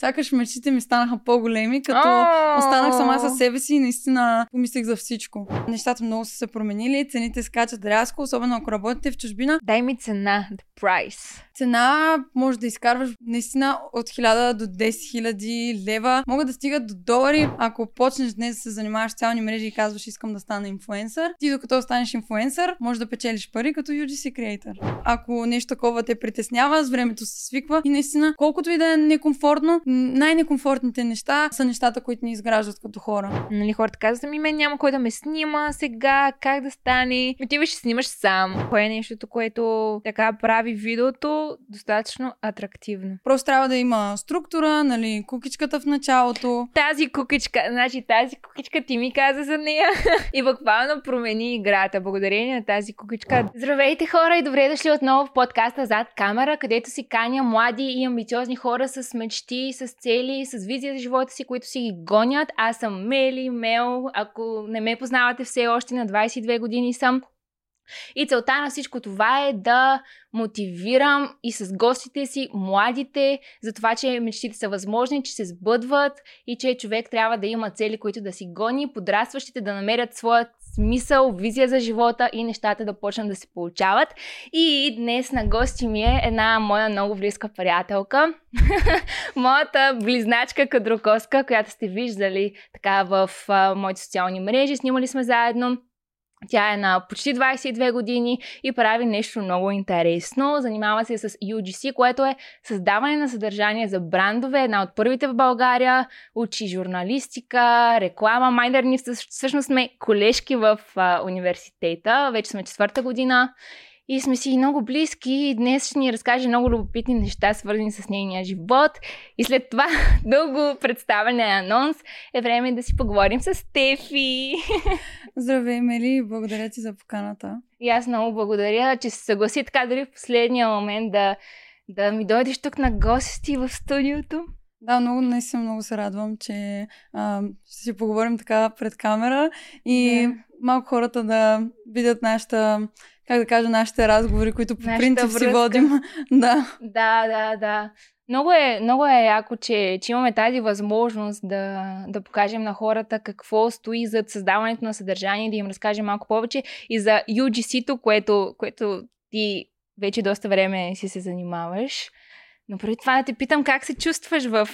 сякаш мечтите ми станаха по-големи, като останах сама със себе си и наистина помислих за всичко. Нещата много са се променили, цените скачат рязко, особено ако работите в чужбина. Дай ми цена, the price. Цена може да изкарваш наистина от 1000 до 10 000 лева. Могат да стигат до долари, ако почнеш днес да се занимаваш с социални мрежи и казваш искам да стана инфуенсър. Ти докато станеш инфуенсър, може да печелиш пари като UGC creator. Ако нещо такова те притеснява, с времето се свиква и наистина, колкото и да е некомфортно, най-некомфортните неща са нещата, които ни изграждат като хора. Нали, хората казват, ми мен няма кой да ме снима сега, как да стане. Отиваш и снимаш сам. Кое е нещото, което така прави видеото достатъчно атрактивно. Просто трябва да има структура, нали, кукичката в началото. Тази кукичка, значи тази кукичка ти ми каза за нея и буквално промени играта. Благодарение на тази кукичка. Здравейте хора и добре дошли отново в подкаста Зад камера, където си каня млади и амбициозни хора с мечти, с цели, с визия за живота си, които си ги гонят. Аз съм Мели, Мел. Ако не ме познавате все още, на 22 години съм. И целта на всичко това е да мотивирам и с гостите си младите за това, че мечтите са възможни, че се сбъдват и че човек трябва да има цели, които да си гони, подрастващите да намерят своят смисъл, визия за живота и нещата да почнат да се получават. И днес на гости ми е една моя много близка приятелка, моята близначка Кадроковска, която сте виждали така в а, моите социални мрежи. Снимали сме заедно. Тя е на почти 22 години и прави нещо много интересно. Занимава се с UGC, което е създаване на съдържание за брандове. Една от първите в България. Учи журналистика, реклама. Майдър ни всъщност сме колежки в а, университета. Вече сме четвърта година и сме си много близки и днес ще ни разкаже много любопитни неща, свързани с нейния живот. И след това дълго представяне анонс е време да си поговорим с Стефи. Здравей, Мели, благодаря ти за поканата. И аз много благодаря, че се съгласи така дори в последния момент да, да ми дойдеш тук на гости в студиото. Да, много, наистина много се радвам, че а, ще си поговорим така пред камера и да. малко хората да видят нашата как да кажа, нашите разговори, които по Нашата принцип връзка. си водим. да. Да, да, да. Много е, много е яко, че, че имаме тази възможност да, да покажем на хората какво стои зад създаването на съдържание, да им разкажем малко повече и за UGC-то, което, което ти вече доста време си се занимаваш. Но преди това да те питам как се чувстваш в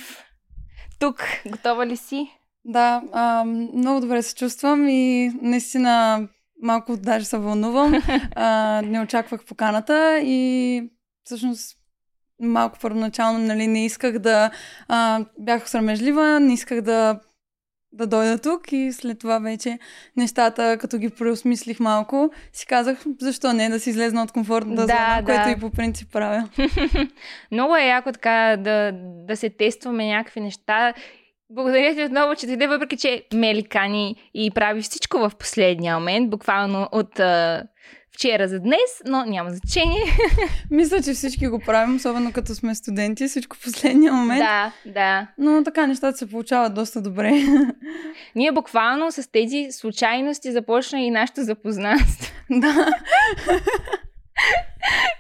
тук. Готова ли си? Да, а, много добре се чувствам и наистина малко даже се вълнувам. А, не очаквах поканата и всъщност малко първоначално нали, не исках да... А, бях срамежлива, не исках да да дойда тук и след това вече нещата, като ги преосмислих малко, си казах, защо не да си излезна от комфортната да, зона, да. което и по принцип правя. Много е яко така да, да се тестваме някакви неща благодаря ти отново, че дойде, въпреки че Меликани и прави всичко в последния момент, буквално от а, вчера за днес, но няма значение. Мисля, че всички го правим, особено като сме студенти, всичко в последния момент. Да, да. Но така нещата се получават доста добре. Ние буквално с тези случайности започна и нашето запознанство. Да.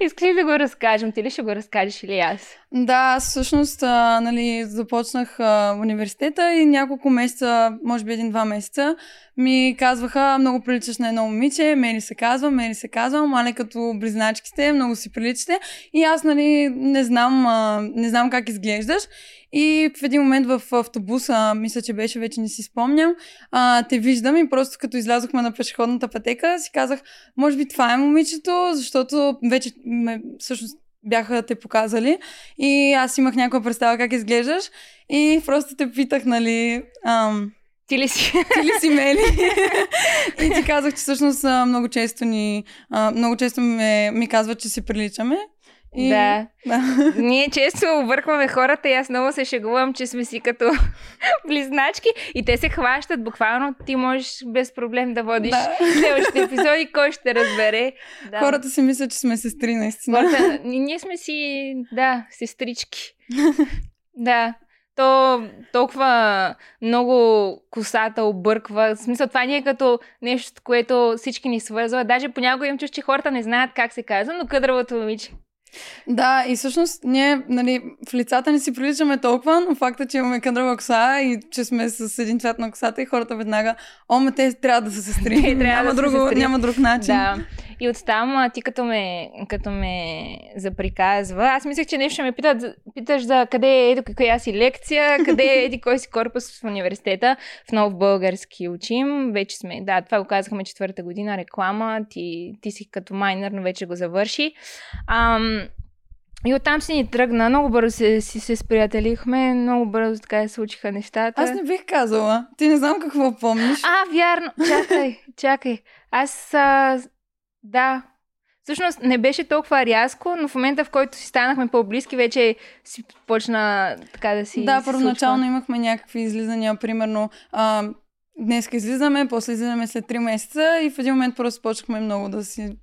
Искаш да го разкажем? Ти ли ще го разкажеш или аз? Да, всъщност а, нали, започнах а, университета и няколко месеца, може би един-два месеца, ми казваха, много приличаш на едно момиче, Мери се казва, Мери се казва, мале като близначки сте, много си приличате. И аз, нали, не знам, а, не знам как изглеждаш. И в един момент в автобуса, мисля, че беше, вече не си спомням, а, те виждам и просто като излязохме на пешеходната пътека, си казах, може би това е момичето, защото вече ме, всъщност бяха те показали и аз имах някаква представа как изглеждаш и просто те питах, нали... Ам, ти ли си? Ти ли си Мели? и ти казах, че всъщност много често ни, много често ми, ми казват, че си приличаме. И... Да. да. Ние често объркваме хората и аз много се шегувам, че сме си като близначки и те се хващат. Буквално ти можеш без проблем да водиш да. следващите епизоди, кой ще разбере. Да. Хората си мислят, че сме сестри, наистина. Хората, ние сме си, да, сестрички. да. То толкова много косата обърква. В смисъл, това ни е като нещо, което всички ни свързва. Даже понякога им чуш, че хората не знаят как се казва, но къдравото момиче Да, и всъщност ние нали, в лицата ни си приличаме толкова, но факта, че имаме къдрава коса и че сме с един цвят на косата и хората веднага, о, ме те трябва да са сестри. Няма, да друго, сестри. няма друг начин. Да. И оттам а, ти като ме, като ме заприказва, аз мислех, че нещо ще ме питат, питаш за къде е еди коя си лекция, къде е еди кой си корпус в университета, в нов български учим. Вече сме, да, това го казахме четвърта година, реклама, ти, ти си като майнер, но вече го завърши. Ам, и оттам си ни тръгна, много бързо се, си се сприятелихме, много бързо така се случиха нещата. Аз не бих казала. Ти не знам какво помниш. А, вярно. Чакай, чакай. Аз, а, да. Всъщност не беше толкова рязко, но в момента, в който си станахме по-близки, вече си почна така да си да, първоначално имахме някакви излизания, примерно а, днес излизаме, после излизаме след 3 месеца и в един момент просто почнахме много да си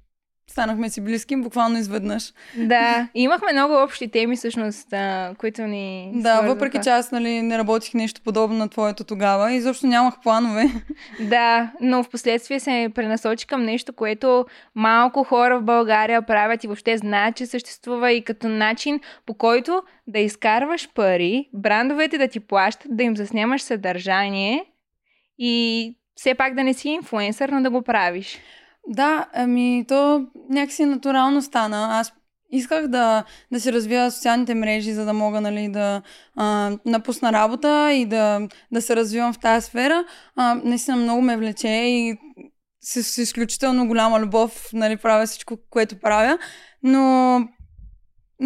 станахме си близки, буквално изведнъж. Да, и имахме много общи теми, всъщност, а, които ни Да, въпреки че аз нали, не работих нещо подобно на твоето тогава, изобщо нямах планове. Да, но в последствие се пренасочи към нещо, което малко хора в България правят и въобще знаят, че съществува и като начин по който да изкарваш пари, брандовете да ти плащат, да им заснемаш съдържание и все пак да не си инфуенсър, но да го правиш. Да, ами то някакси натурално стана. Аз исках да, да си развия социалните мрежи, за да мога нали, да а, напусна работа и да, да се развивам в тази сфера. А, наистина много ме влече и с, с изключително голяма любов нали, правя всичко, което правя. Но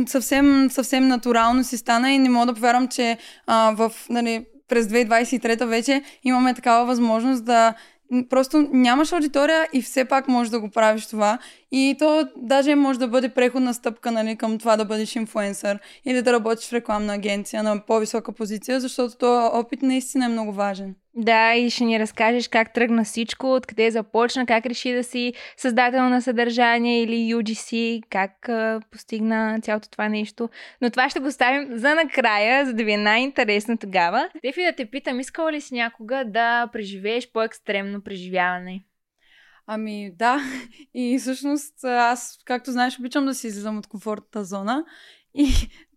съвсем, съвсем натурално си стана и не мога да повярвам, че а, в, нали, през 2023 вече имаме такава възможност да просто нямаш аудитория и все пак можеш да го правиш това. И то даже може да бъде преходна стъпка нали, към това да бъдеш инфуенсър или да работиш в рекламна агенция на по-висока позиция, защото този опит наистина е много важен. Да, и ще ни разкажеш как тръгна всичко, откъде започна, как реши да си създател на съдържание или UGC, как а, постигна цялото това нещо. Но това ще го ставим за накрая, за да ви е най-интересно тогава. Стефи, да те питам, искала ли си някога да преживееш по-екстремно преживяване? Ами да, и всъщност аз, както знаеш, обичам да си излизам от комфортната зона и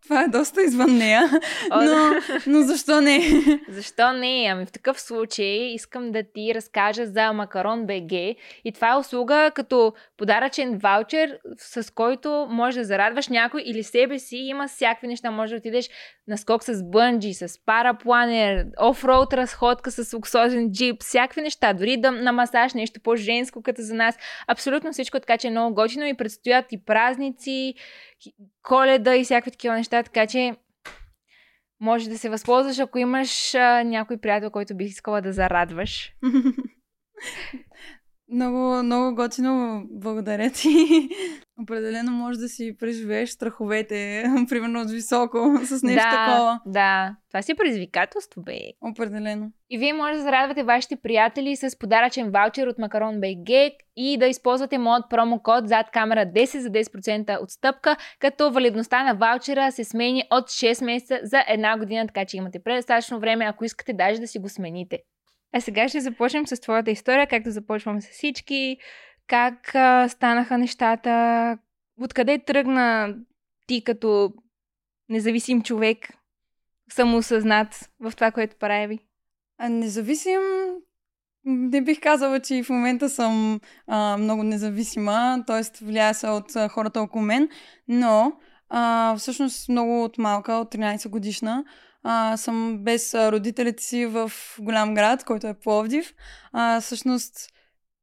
това е доста извън нея, О, но, но защо не? Защо не? Ами в такъв случай искам да ти разкажа за Макарон БГ и това е услуга като подаръчен ваучер, с който можеш да зарадваш някой или себе си. Има всякакви неща. Може да отидеш на скок с бънджи, с парапланер, офроуд разходка с луксозен джип, всякакви неща. Дори да на масаж, нещо по-женско като за нас. Абсолютно всичко така, че е много готино и предстоят и празници, коледа и всякакви такива неща, така че може да се възползваш, ако имаш а, някой приятел, който бих искала да зарадваш. Много, много готино, благодаря ти. Определено може да си преживееш страховете, примерно от високо, с нещо да, такова. Да, това си предизвикателство, бе. Определено. И вие може да зарадвате вашите приятели с подаръчен ваучер от Макарон BG и да използвате моят промокод зад камера 10 за 10% отстъпка, като валидността на ваучера се смени от 6 месеца за една година, така че имате предостатъчно време, ако искате даже да си го смените. А сега ще започнем с твоята история, както започваме с всички. Как а, станаха нещата? Откъде тръгна ти като независим човек, самоосъзнат в това, което прави? А независим, не бих казала, че и в момента съм а, много независима, т.е. влияе се от а, хората около мен, но а, всъщност много от малка, от 13 годишна, а, съм без родителите си в голям град, който е Пловдив. А, всъщност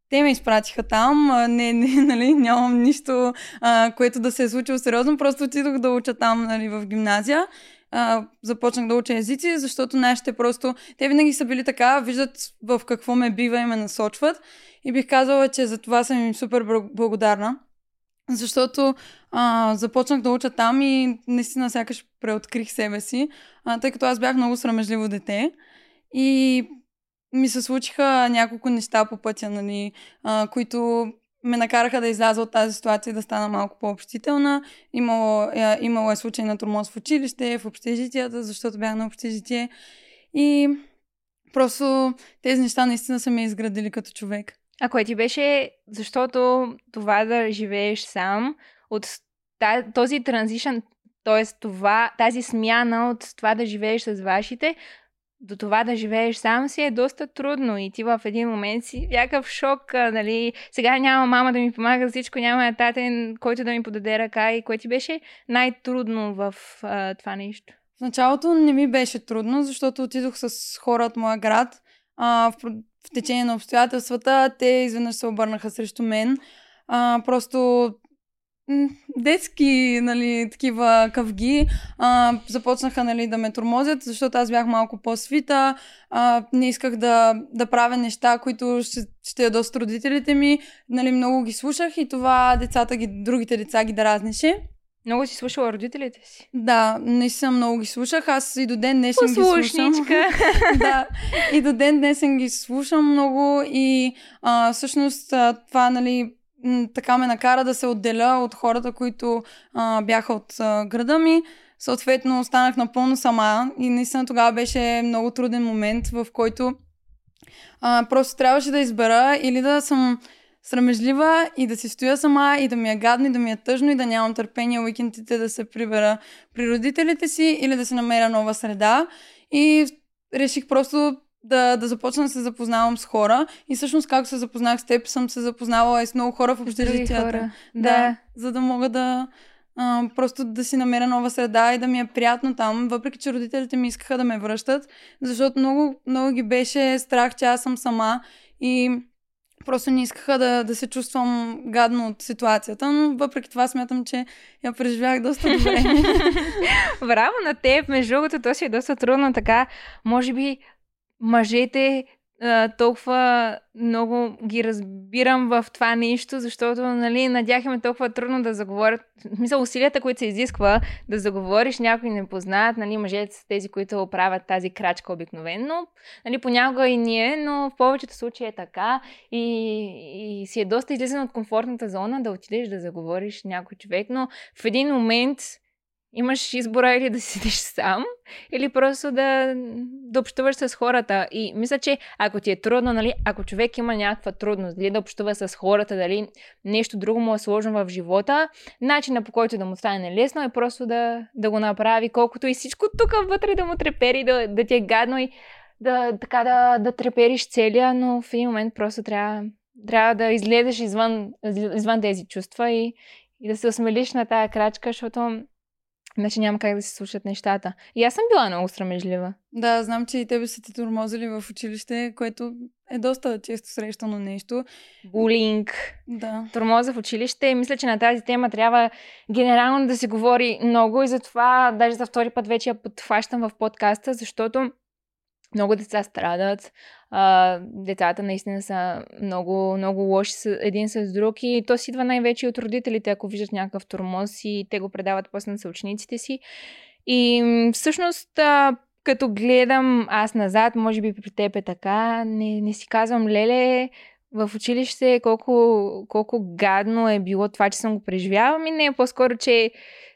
те ме изпратиха там, не, не, нали, нямам нищо, а, което да се е случило сериозно, просто отидох да уча там нали, в гимназия. А, започнах да уча езици, защото нашите просто, те винаги са били така, виждат в какво ме бива и ме насочват. И бих казала, че за това съм им супер бл- благодарна. Защото а, започнах да уча там и наистина сякаш преоткрих себе си, а, тъй като аз бях много срамежливо дете. И ми се случиха няколко неща по пътя, нали, а, които ме накараха да изляза от тази ситуация и да стана малко по-общителна. Имало, е, имало е случай на тормоз в училище, в общежитията, защото бях на общежитие. И просто тези неща наистина са ме изградили като човек. А кое ти беше, защото това да живееш сам от този транзишън, т.е. това, тази смяна от това да живееш с вашите, до това да живееш сам си е доста трудно и ти в един момент си някакъв шок, нали, сега няма мама да ми помага за всичко, няма татен, който да ми подаде ръка и кое ти беше най-трудно в а, това нещо? В началото не ми беше трудно, защото отидох с хора от моя град. А, в, в течение на обстоятелствата те изведнъж се обърнаха срещу мен. А, просто детски, нали, такива къвги, а, започнаха, нали, да ме тормозят, защото аз бях малко по-свита, а, не исках да, да правя неща, които ще, ще ядосат родителите ми, нали, много ги слушах и това децата ги, другите деца ги дразнеше. Много си слушала родителите си. Да, наистина много ги слушах. Аз и до ден днесен ги слушам. да, и до ден днесен ги слушам много и а, всъщност това, нали, така ме накара да се отделя от хората, които а, бяха от а, града ми. Съответно, останах напълно сама и наистина тогава беше много труден момент, в който а, просто трябваше да избера или да съм срамежлива и да си стоя сама и да ми е гадно и да ми е тъжно и да нямам търпение уикендите да се прибера при родителите си или да се намеря нова среда. И реших просто да, да започна да се запознавам с хора. И всъщност, както се запознах с теб, съм се запознавала и с много хора в общежитията. Да. да. За да мога да а, просто да си намеря нова среда и да ми е приятно там, въпреки че родителите ми искаха да ме връщат, защото много, много ги беше страх, че аз съм сама и просто не искаха да, да се чувствам гадно от ситуацията, но въпреки това смятам, че я преживях доста добре. Браво на теб! Между другото, то си е доста трудно така. Може би мъжете толкова много ги разбирам в това нещо, защото нали, на е толкова трудно да заговорят. Мисля, усилията, които се изисква да заговориш някой непознат, нали, мъжете са тези, които правят тази крачка обикновено. Нали, понякога и ние, но в повечето случаи е така и, и си е доста излизан от комфортната зона да отидеш да заговориш някой човек, но в един момент имаш избора или да седиш сам, или просто да, да общуваш с хората. И мисля, че ако ти е трудно, нали, ако човек има някаква трудност, дали да общува с хората, дали нещо друго му е сложно в живота, начинът по който да му стане лесно е просто да, да го направи, колкото и всичко тук вътре да му трепери, да, да ти е гадно и да, така да, да трепериш целия, но в един момент просто трябва, трябва да излезеш извън, извън тези чувства и, и да се осмелиш на тая крачка, защото Значи няма как да се случат нещата. И аз съм била много срамежлива. Да, знам, че и тебе са ти тормозили в училище, което е доста често срещано нещо. Булинг. Да. Тормоза в училище. Мисля, че на тази тема трябва генерално да се говори много и затова даже за втори път вече я подхващам в подкаста, защото много деца страдат. А, децата наистина са много, много лоши с, един с друг и то си идва най-вече от родителите, ако виждат някакъв тормоз и те го предават после на съучениците си. И всъщност, а, като гледам аз назад, може би при теб е така, не, не си казвам, леле, в училище колко, колко гадно е било това, че съм го преживяла. Ми не, по-скоро, че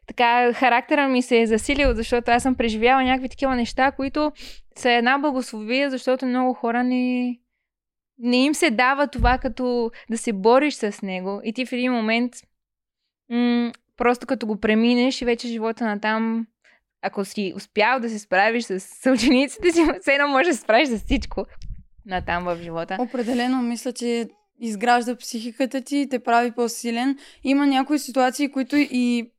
така характера ми се е засилил, защото аз съм преживяла някакви такива неща, които са една благословия, защото много хора не, не им се дава това като да се бориш с него. И ти в един момент м- просто като го преминеш и вече живота на там ако си успял да се справиш с съучениците си, все едно можеш да се справиш с всичко на там в живота. Определено мисля, че изгражда психиката ти, те прави по-силен. Има някои ситуации, които и,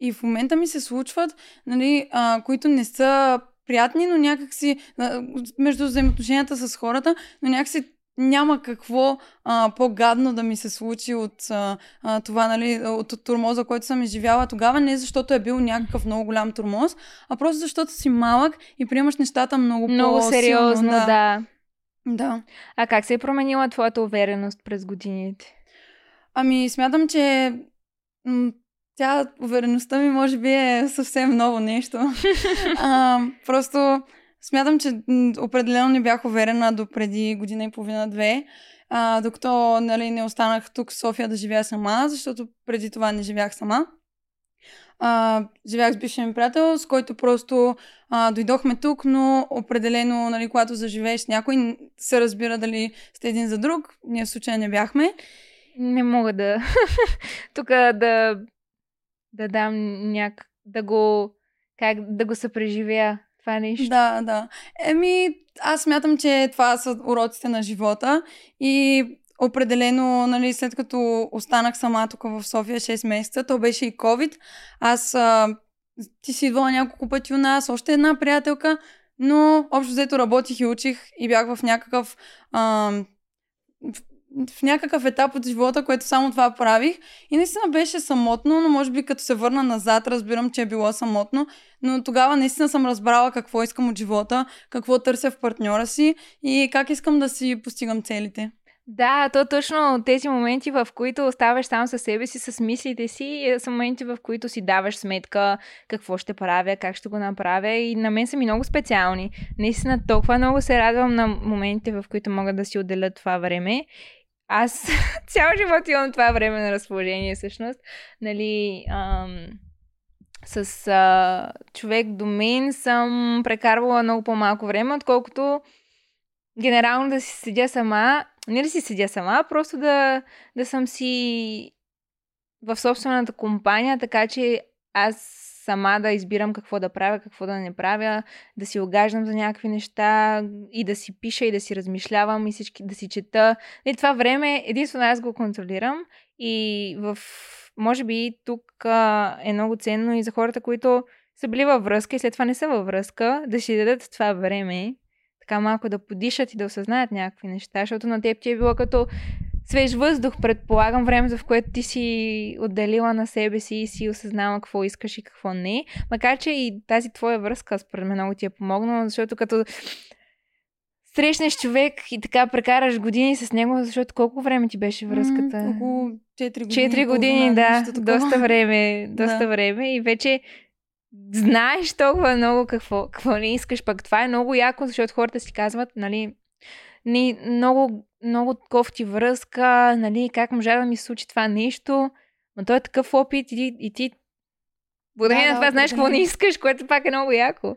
и в момента ми се случват, нали, а, които не са приятни, но някакси между взаимоотношенията с хората, но някакси няма какво а, по-гадно да ми се случи от а, а, това, нали, от, от турмоза, който съм изживяла тогава, не защото е бил някакъв много голям турмоз, а просто защото си малък и приемаш нещата много, много сериозно, да. да. Да. А как се е променила твоята увереност през годините? Ами, смятам, че тя, увереността ми, може би е съвсем ново нещо. а, просто смятам, че определено не бях уверена до преди година и половина-две, а, докато нали, не останах тук в София да живея сама, защото преди това не живях сама. А, живях с бившия ми приятел, с който просто а, дойдохме тук, но определено, нали, когато заживееш с някой, се разбира дали сте един за друг. Ние в случая не бяхме. Не мога да. Тук да да дам няк... да го... как да го съпреживея това нещо. Да, да. Еми, аз смятам, че това са уроците на живота и определено, нали, след като останах сама тук в София 6 месеца, то беше и COVID. Аз ти си идвала няколко пъти у нас, още една приятелка, но общо взето работих и учих и бях в някакъв а, в, някакъв етап от живота, което само това правих. И наистина беше самотно, но може би като се върна назад, разбирам, че е било самотно. Но тогава наистина съм разбрала какво искам от живота, какво търся в партньора си и как искам да си постигам целите. Да, то точно тези моменти, в които оставаш сам със себе си, с мислите си, са моменти, в които си даваш сметка какво ще правя, как ще го направя и на мен са ми много специални. Наистина толкова много се радвам на моментите, в които мога да си отделя това време. Аз цял живот имам това време на разположение, всъщност. Нали, ам, с а, човек до мен съм прекарвала много по-малко време, отколкото генерално да си седя сама не да си седя сама, просто да, да съм си в собствената компания, така че аз сама да избирам какво да правя, какво да не правя, да си огаждам за някакви неща и да си пиша и да си размишлявам и всички да си чета. И това време единствено аз го контролирам и в може би тук а, е много ценно и за хората, които са били във връзка и след това не са във връзка, да си дадат това време така малко да подишат и да осъзнаят някакви неща, защото на теб ти е било като свеж въздух, предполагам, времето, в което ти си отделила на себе си и си осъзнала какво искаш и какво не. Макар, че и тази твоя връзка, според мен, много ти е помогнала, защото като срещнеш човек и така прекараш години с него, защото колко време ти беше връзката? Mm, около 4 години. 4 години, да. Доста време, доста да. време. И вече знаеш толкова много какво, какво не искаш, пък това е много яко, защото хората си казват, нали, ни, много, много кофти връзка, нали, как може да ми случи това нещо, но то е такъв опит и, и ти благодарение да, на това да, знаеш какво не искаш, което пак е много яко.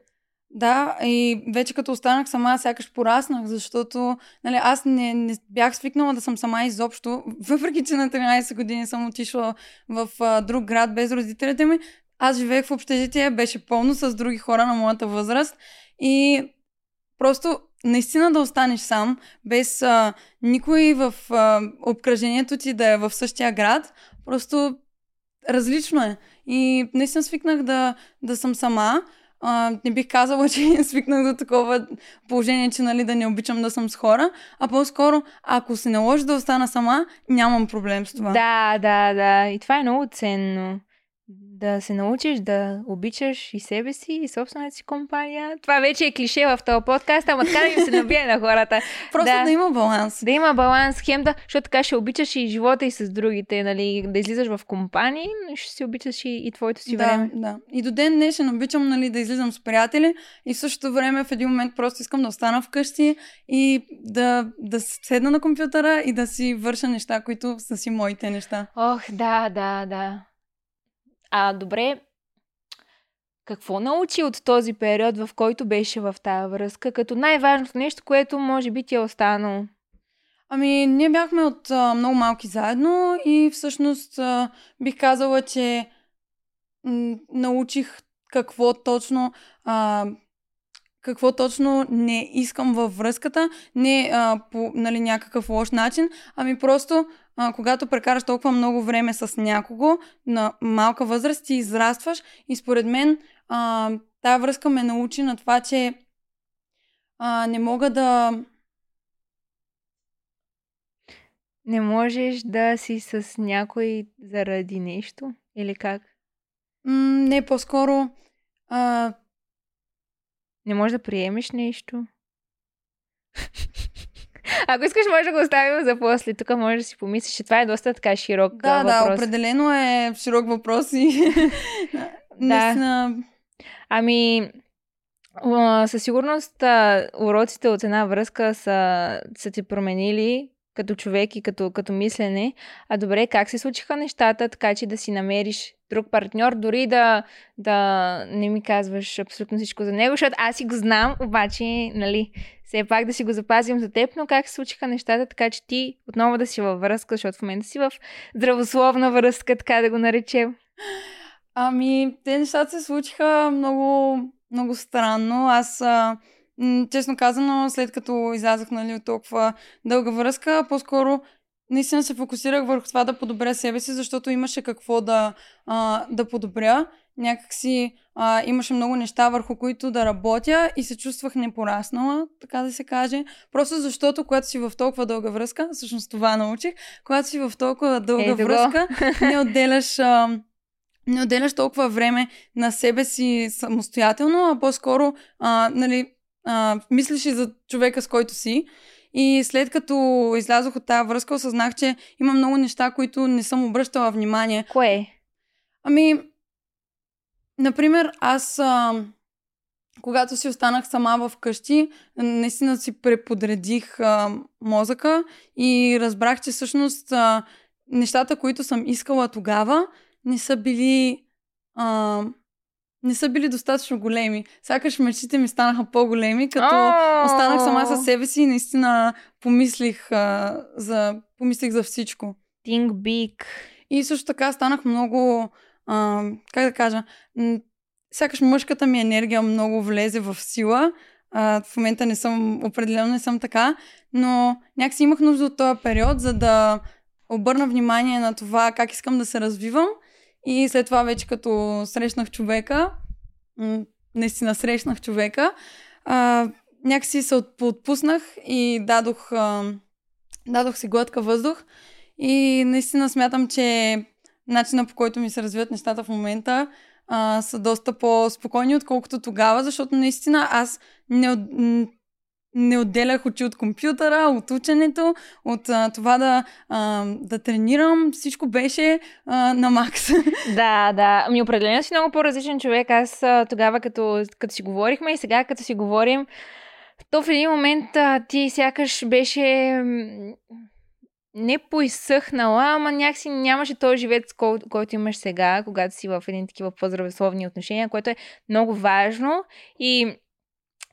Да, и вече като останах сама, сякаш пораснах, защото нали, аз не, не бях свикнала да съм сама изобщо, въпреки че на 13 години съм отишла в а, друг град без родителите ми, аз живеех в общежитие, беше пълно с други хора на моята възраст и просто наистина да останеш сам, без а, никой в а, обкръжението ти да е в същия град, просто различно е. И наистина свикнах да, да съм сама. А, не бих казала, че свикнах до такова положение, че нали, да не обичам да съм с хора, а по-скоро, ако се наложи да остана сама, нямам проблем с това. Да, да, да. И това е много ценно да се научиш да обичаш и себе си, и собствената си компания. Това вече е клише в този подкаст, ама така да им се набие на хората. Просто да, да има баланс. Да има баланс, хем да, защото така ще обичаш и живота и с другите, нали, да излизаш в компании, но ще си обичаш и, и твоето си да, време. Да, И до ден днешен обичам нали, да излизам с приятели и в същото време в един момент просто искам да остана вкъщи и да, да седна на компютъра и да си върша неща, които са си моите неща. Ох, да, да, да. А, добре, какво научи от този период, в който беше в тази връзка, като най-важното нещо, което може би ти е останало? Ами, ние бяхме от а, много малки заедно и всъщност а, бих казала, че м- научих какво точно а, какво точно не искам във връзката, не а, по нали, някакъв лош начин, ами просто а, когато прекараш толкова много време с някого на малка възраст, ти израстваш и според мен а, тази връзка ме научи на това, че а, не мога да. Не можеш да си с някой заради нещо? Или как? М- не, по-скоро. А... Не можеш да приемеш нещо? Ако искаш, може да го оставим за после. Тук може да си помислиш, че това е доста така широк да, въпрос. Да, определено е широк въпрос и да. Ами, със сигурност уроците от една връзка са, са ти променили като човек и като, като мислене. А добре, как се случиха нещата, така че да си намериш друг партньор, дори да, да не ми казваш абсолютно всичко за него, защото аз си го знам, обаче, нали, все пак да си го запазим за теб, но как се случиха нещата, така че ти отново да си във връзка, защото в момента си в здравословна връзка, така да го наречем. Ами, те нещата се случиха много, много странно. Аз, честно казано, след като излязах нали, от толкова дълга връзка, по-скоро наистина се фокусирах върху това да подобря себе си, защото имаше какво да, а, да подобря. Някакси а, имаше много неща, върху които да работя и се чувствах непораснала, така да се каже. Просто защото, когато си в толкова дълга връзка, всъщност това научих, когато си в толкова дълга Ето го. връзка, не отделяш. А, не отделяш толкова време на себе си самостоятелно, а по-скоро а, нали, а, мислиш и за човека, с който си. И след като излязох от тази връзка, осъзнах, че има много неща, които не съм обръщала внимание. Кое? Ами, например, аз, а, когато си останах сама в къщи, наистина си преподредих а, мозъка и разбрах, че всъщност а, нещата, които съм искала тогава, не са били а, не са били достатъчно големи. Сякаш мечтите ми станаха по-големи, като О! останах сама със себе си и наистина помислих, а, за, помислих за всичко. Think big. И също така станах много, а, как да кажа, сякаш мъжката ми енергия много влезе в сила. А, в момента не съм, определено не съм така, но някакси имах нужда от този период, за да обърна внимание на това как искам да се развивам. И след това вече като срещнах човека, наистина срещнах човека, а, някакси се от- отпуснах и дадох, а, дадох си глътка въздух. И наистина смятам, че начина по който ми се развиват нещата в момента а, са доста по-спокойни, отколкото тогава, защото наистина аз не, не отделях очи от компютъра, от ученето, от а, това да, а, да тренирам. Всичко беше а, на макс. Да, да. Ами определено си много по-различен човек. Аз тогава, като, като си говорихме и сега, като си говорим, то в един момент а, ти сякаш беше не поизсъхнала, ама някакси нямаше този живец, кой, който имаш сега, когато си в един такива по-здравословни отношения, което е много важно и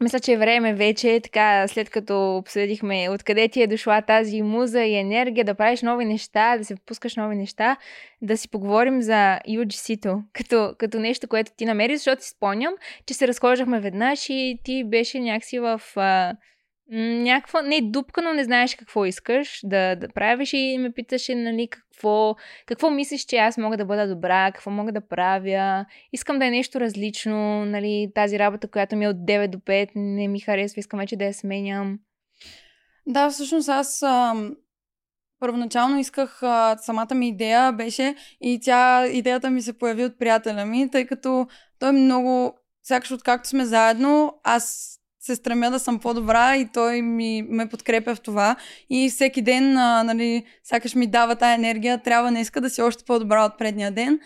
мисля, че е време вече, така, след като обсъдихме откъде ти е дошла тази муза и енергия, да правиш нови неща, да се впускаш нови неща, да си поговорим за UGC-то, като, като нещо, което ти намери, защото си спомням, че се разхождахме веднъж и ти беше някакси в а, някаква, не дупка, но не знаеш какво искаш да, да правиш и ме питаше, нали, какво, какво мислиш, че аз мога да бъда добра, какво мога да правя, искам да е нещо различно, нали, тази работа, която ми е от 9 до 5, не ми харесва, искам вече да я сменям. Да, всъщност аз първоначално исках, самата ми идея беше и тя, идеята ми се появи от приятеля ми, тъй като той много, сякаш откакто сме заедно, аз се стремя да съм по-добра и той ми, ме подкрепя в това. И всеки ден, а, нали, сякаш ми дава тая енергия, трябва не иска да си още по-добра от предния ден.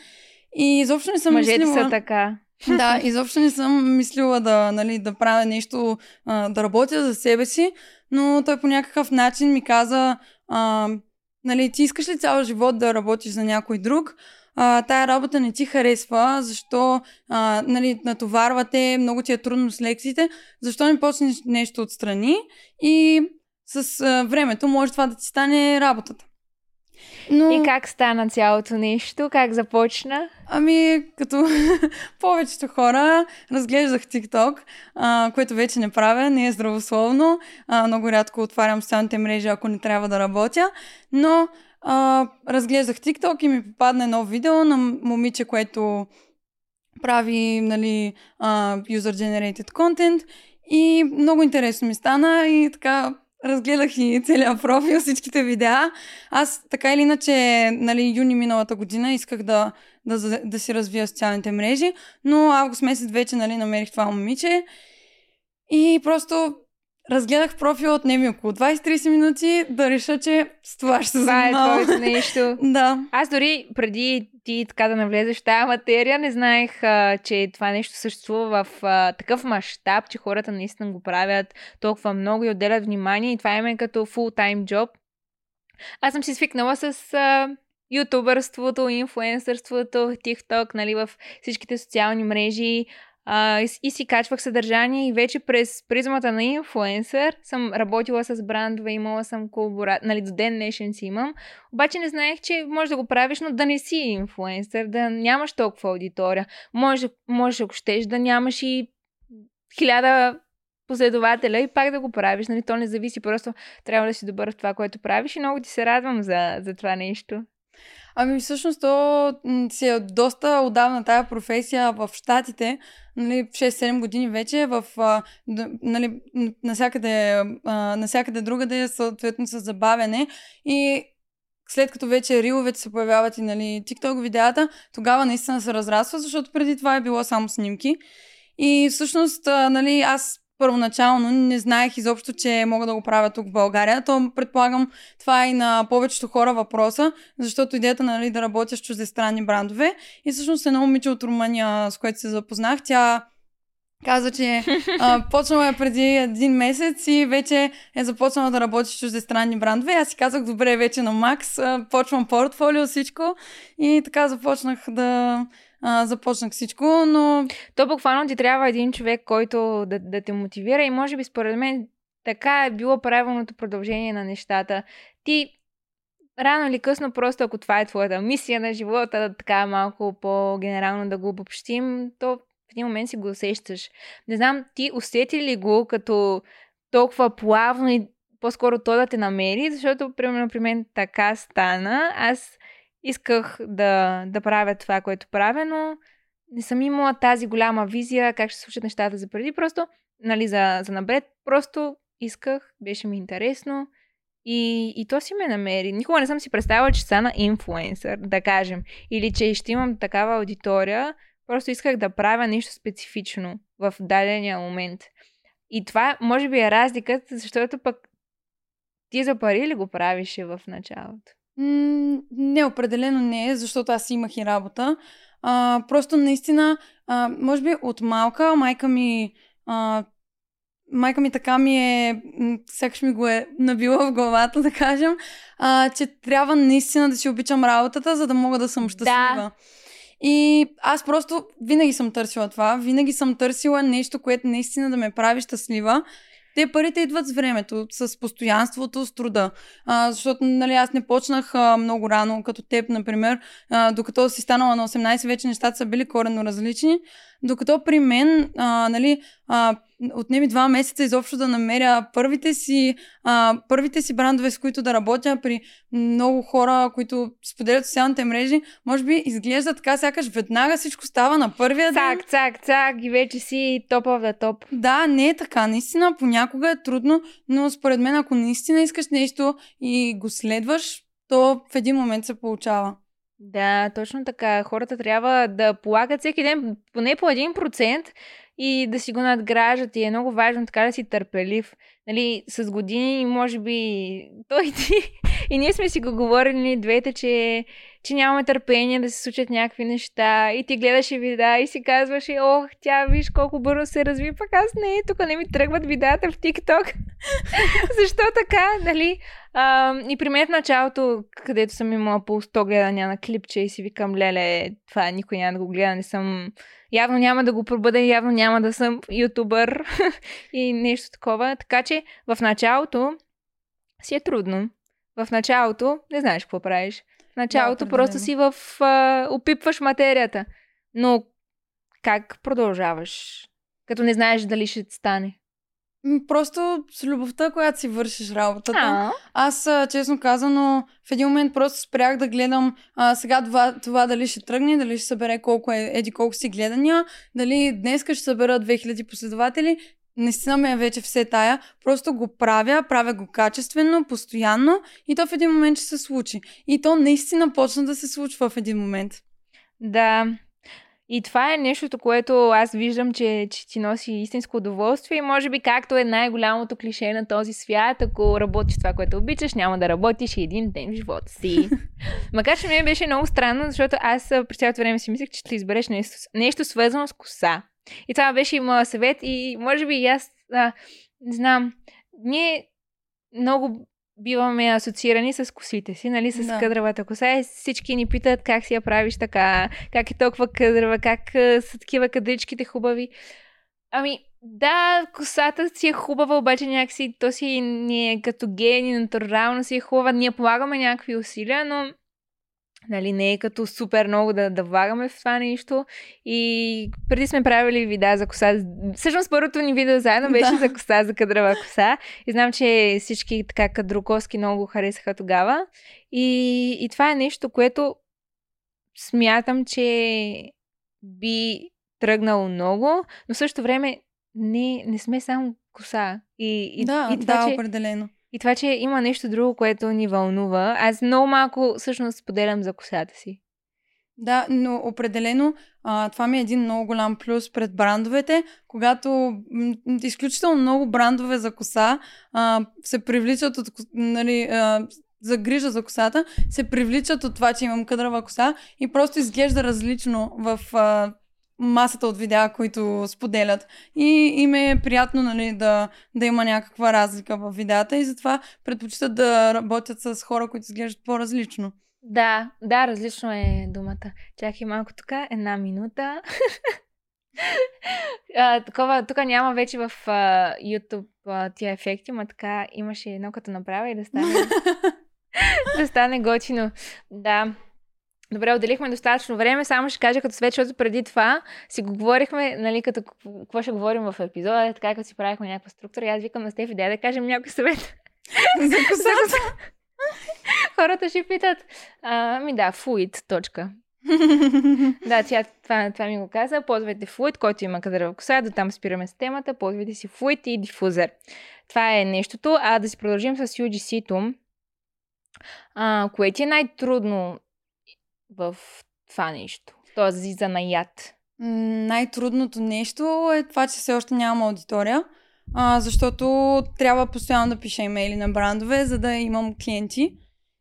И изобщо не съм Мъжете мислила... са така. Да, изобщо не съм мислила да, нали, да правя нещо, а, да работя за себе си, но той по някакъв начин ми каза, а, нали, ти искаш ли цял живот да работиш за някой друг? А, тая работа не ти харесва, защо а, нали, натоварвате, много ти е трудно с лекциите, защо не почнеш нещо отстрани и с а, времето може това да ти стане работата. Но... И как стана цялото нещо? Как започна? Ами, като повечето хора, разглеждах TikTok, а, което вече не правя, не е здравословно. А, много рядко отварям социалните мрежи, ако не трябва да работя. Но а, разглеждах TikTok и ми попадна едно видео на момиче, което прави, нали, а, user-generated content и много интересно ми стана и така разгледах и целият профил, всичките видеа. Аз така или иначе, нали, юни миналата година исках да, да, да си развия социалните мрежи, но август месец вече, нали, намерих това момиче и просто разгледах профил от ми около 20-30 минути да реша, че с това ще се Това е занимавам. твоето нещо. Да. Аз дори преди ти така да навлезеш в тази материя, не знаех, а, че това нещо съществува в а, такъв мащаб, че хората наистина го правят толкова много и отделят внимание и това им е като full-time job. Аз съм си свикнала с а, ютубърството, инфуенсърството, TikTok, нали, в всичките социални мрежи. А, и, и си качвах съдържание и вече през призмата на инфлуенсър съм работила с брандове, имала съм колаборация, нали, до ден днешен си имам, обаче не знаех, че можеш да го правиш, но да не си инфлуенсър, да нямаш толкова аудитория. Може, може ако щеш, да нямаш и хиляда последователя и пак да го правиш. Нали? То не зависи, просто трябва да си добър в това, което правиш и много ти се радвам за, за това нещо. Ами всъщност то си е доста отдавна тая професия в Штатите, нали, 6-7 години вече, в, нали, насякъде, насякъде другаде, съответно с забавяне и след като вече риловете се появяват и нали, TikTok видеята, тогава наистина се разраства, защото преди това е било само снимки. И всъщност, нали, аз първоначално не знаех изобщо, че мога да го правя тук в България. То предполагам, това е и на повечето хора въпроса, защото идеята нали, да работя с чуждестранни брандове. И всъщност едно момиче от Румъния, с което се запознах, тя каза, че а, почнала е преди един месец и вече е започнала да работи с чуждестранни брандове. Аз си казах, добре, вече на Макс, а, почвам портфолио, всичко. И така започнах да а, започнах всичко, но... То буквално ти трябва един човек, който да, да те мотивира и може би според мен така е било правилното продължение на нещата. Ти рано или късно, просто ако това е твоята мисия на живота, така малко по-генерално да го обобщим, то в един момент си го усещаш. Не знам, ти усети ли го като толкова плавно и по-скоро то да те намери, защото, примерно, при мен така стана. Аз исках да, да правя това, което правя, но не съм имала тази голяма визия как ще случат нещата за преди. Просто, нали, за, за напред, просто исках, беше ми интересно и, и то си ме намери. Никога не съм си представила, че стана инфлуенсър, да кажем, или че ще имам такава аудитория. Просто исках да правя нещо специфично в дадения момент. И това може би е разликата, защото пък ти за пари ли го правише в началото? Не, определено не е, защото аз имах и работа. А, просто наистина, а, може би от малка майка ми а, майка ми така ми е, сякаш ми го е набила в главата, да кажем, а, че трябва наистина да си обичам работата, за да мога да съм щастлива. Да. И аз просто винаги съм търсила това, винаги съм търсила нещо, което наистина да ме прави щастлива. Те парите идват с времето, с постоянството, с труда. А, защото, нали, аз не почнах а, много рано, като теб, например, а, докато си станала на 18, вече нещата са били коренно различни. Докато при мен, а, нали, а, отнеми два месеца изобщо да намеря първите си, а, първите си брандове, с които да работя при много хора, които споделят социалните мрежи, може би изглежда така, сякаш веднага всичко става на първия ден. Цак, цак, цак и вече си топ в да топ. Да, не е така. Наистина понякога е трудно, но според мен ако наистина искаш нещо и го следваш, то в един момент се получава. Да, точно така. Хората трябва да полагат всеки ден поне по един процент и да си го надграждат. И е много важно така да си търпелив. Нали, с години, може би, той ти и ние сме си го говорили двете, че, че нямаме търпение да се случат някакви неща. И ти гледаше видеа и си казваше, ох, тя виж колко бързо се разви, пък аз не, тук не ми тръгват видеята в TikTok. Защо така, нали? А, и при мен в началото, където съм имала по 100 гледания на клипче и си викам, леле, това никой няма да го гледа, не съм... Явно няма да го пробъда, явно няма да съм ютубър и нещо такова. Така че в началото си е трудно. В началото не знаеш какво правиш. В началото да, просто си в... А, опипваш материята. Но как продължаваш? Като не знаеш дали ще стане. Просто с любовта, която си вършиш работата. А? Аз, честно казано, в един момент просто спрях да гледам а, сега това, това дали ще тръгне, дали ще събере колко е, еди колко си гледания, дали днес ще събера 2000 последователи. Наистина ме е вече все тая. Просто го правя, правя го качествено, постоянно и то в един момент ще се случи. И то наистина почна да се случва в един момент. Да, и това е нещото, което аз виждам, че, че ти носи истинско удоволствие и може би както е най-голямото клише на този свят, ако работиш това, което обичаш, няма да работиш и един ден в живота си. Макар, че ми беше много странно, защото аз през цялото време си мислех, че ще избереш нещо, нещо свързано с коса. И това беше и моят съвет и може би и аз, а, не знам, ние много биваме асоциирани с косите си, нали, с Да. къдравата коса. И всички ни питат как си я правиш така, как е толкова къдрава, как са такива кадричките хубави. Ами, да, косата си е хубава, обаче някакси то си ни е като гени, натурално си е хубава. Ние полагаме някакви усилия, но нали, не е като супер много да, да влагаме в това нещо. И преди сме правили видеа за коса. Всъщност първото ни видео заедно беше Да. за коса, за кадрава коса. И знам, че всички така кадроковски много го харесаха тогава. И, и това е нещо, което смятам, че би тръгнало много, но в същото време не, не сме само коса. И, и, да, и това, да, че, определено. И това, че има нещо друго, което ни вълнува. Аз много малко всъщност споделям за косата си. Да, но определено а, това ми е един много голям плюс пред брандовете, когато м- изключително много брандове за коса а, се привличат от, нали, а, за грижа за косата, се привличат от това, че имам къдрава коса и просто изглежда различно в а, масата от видеа, които споделят. И им е приятно нали, да, да има някаква разлика в видеята и затова предпочитат да работят с хора, които изглеждат по-различно. Да, да, различно е думата. Чакай малко тук, една минута. а, такова, тук няма вече в а, YouTube а, тия ефекти, ма така имаше едно като направя и да стане, да стане готино. Да. Добре, отделихме достатъчно време, само ще кажа като свет, защото преди това си го говорихме, нали, като какво ще говорим в епизода, така като си правихме някаква структура. И аз викам на Стефи, дай да кажем някой съвет. за косата. Хората ще питат. Ами да, fluid, точка. Да, тя, това, това ми го каза. Ползвайте Fluid, който има кадрава коса. До там спираме с темата. Ползвайте си Fluid и дифузер. Това е нещото. А да си продължим с UGC-то. А, кое ти е най-трудно в това нещо? Този занаят. Най-трудното нещо е това, че все още нямам аудитория, а, защото трябва постоянно да пиша имейли на брандове, за да имам клиенти.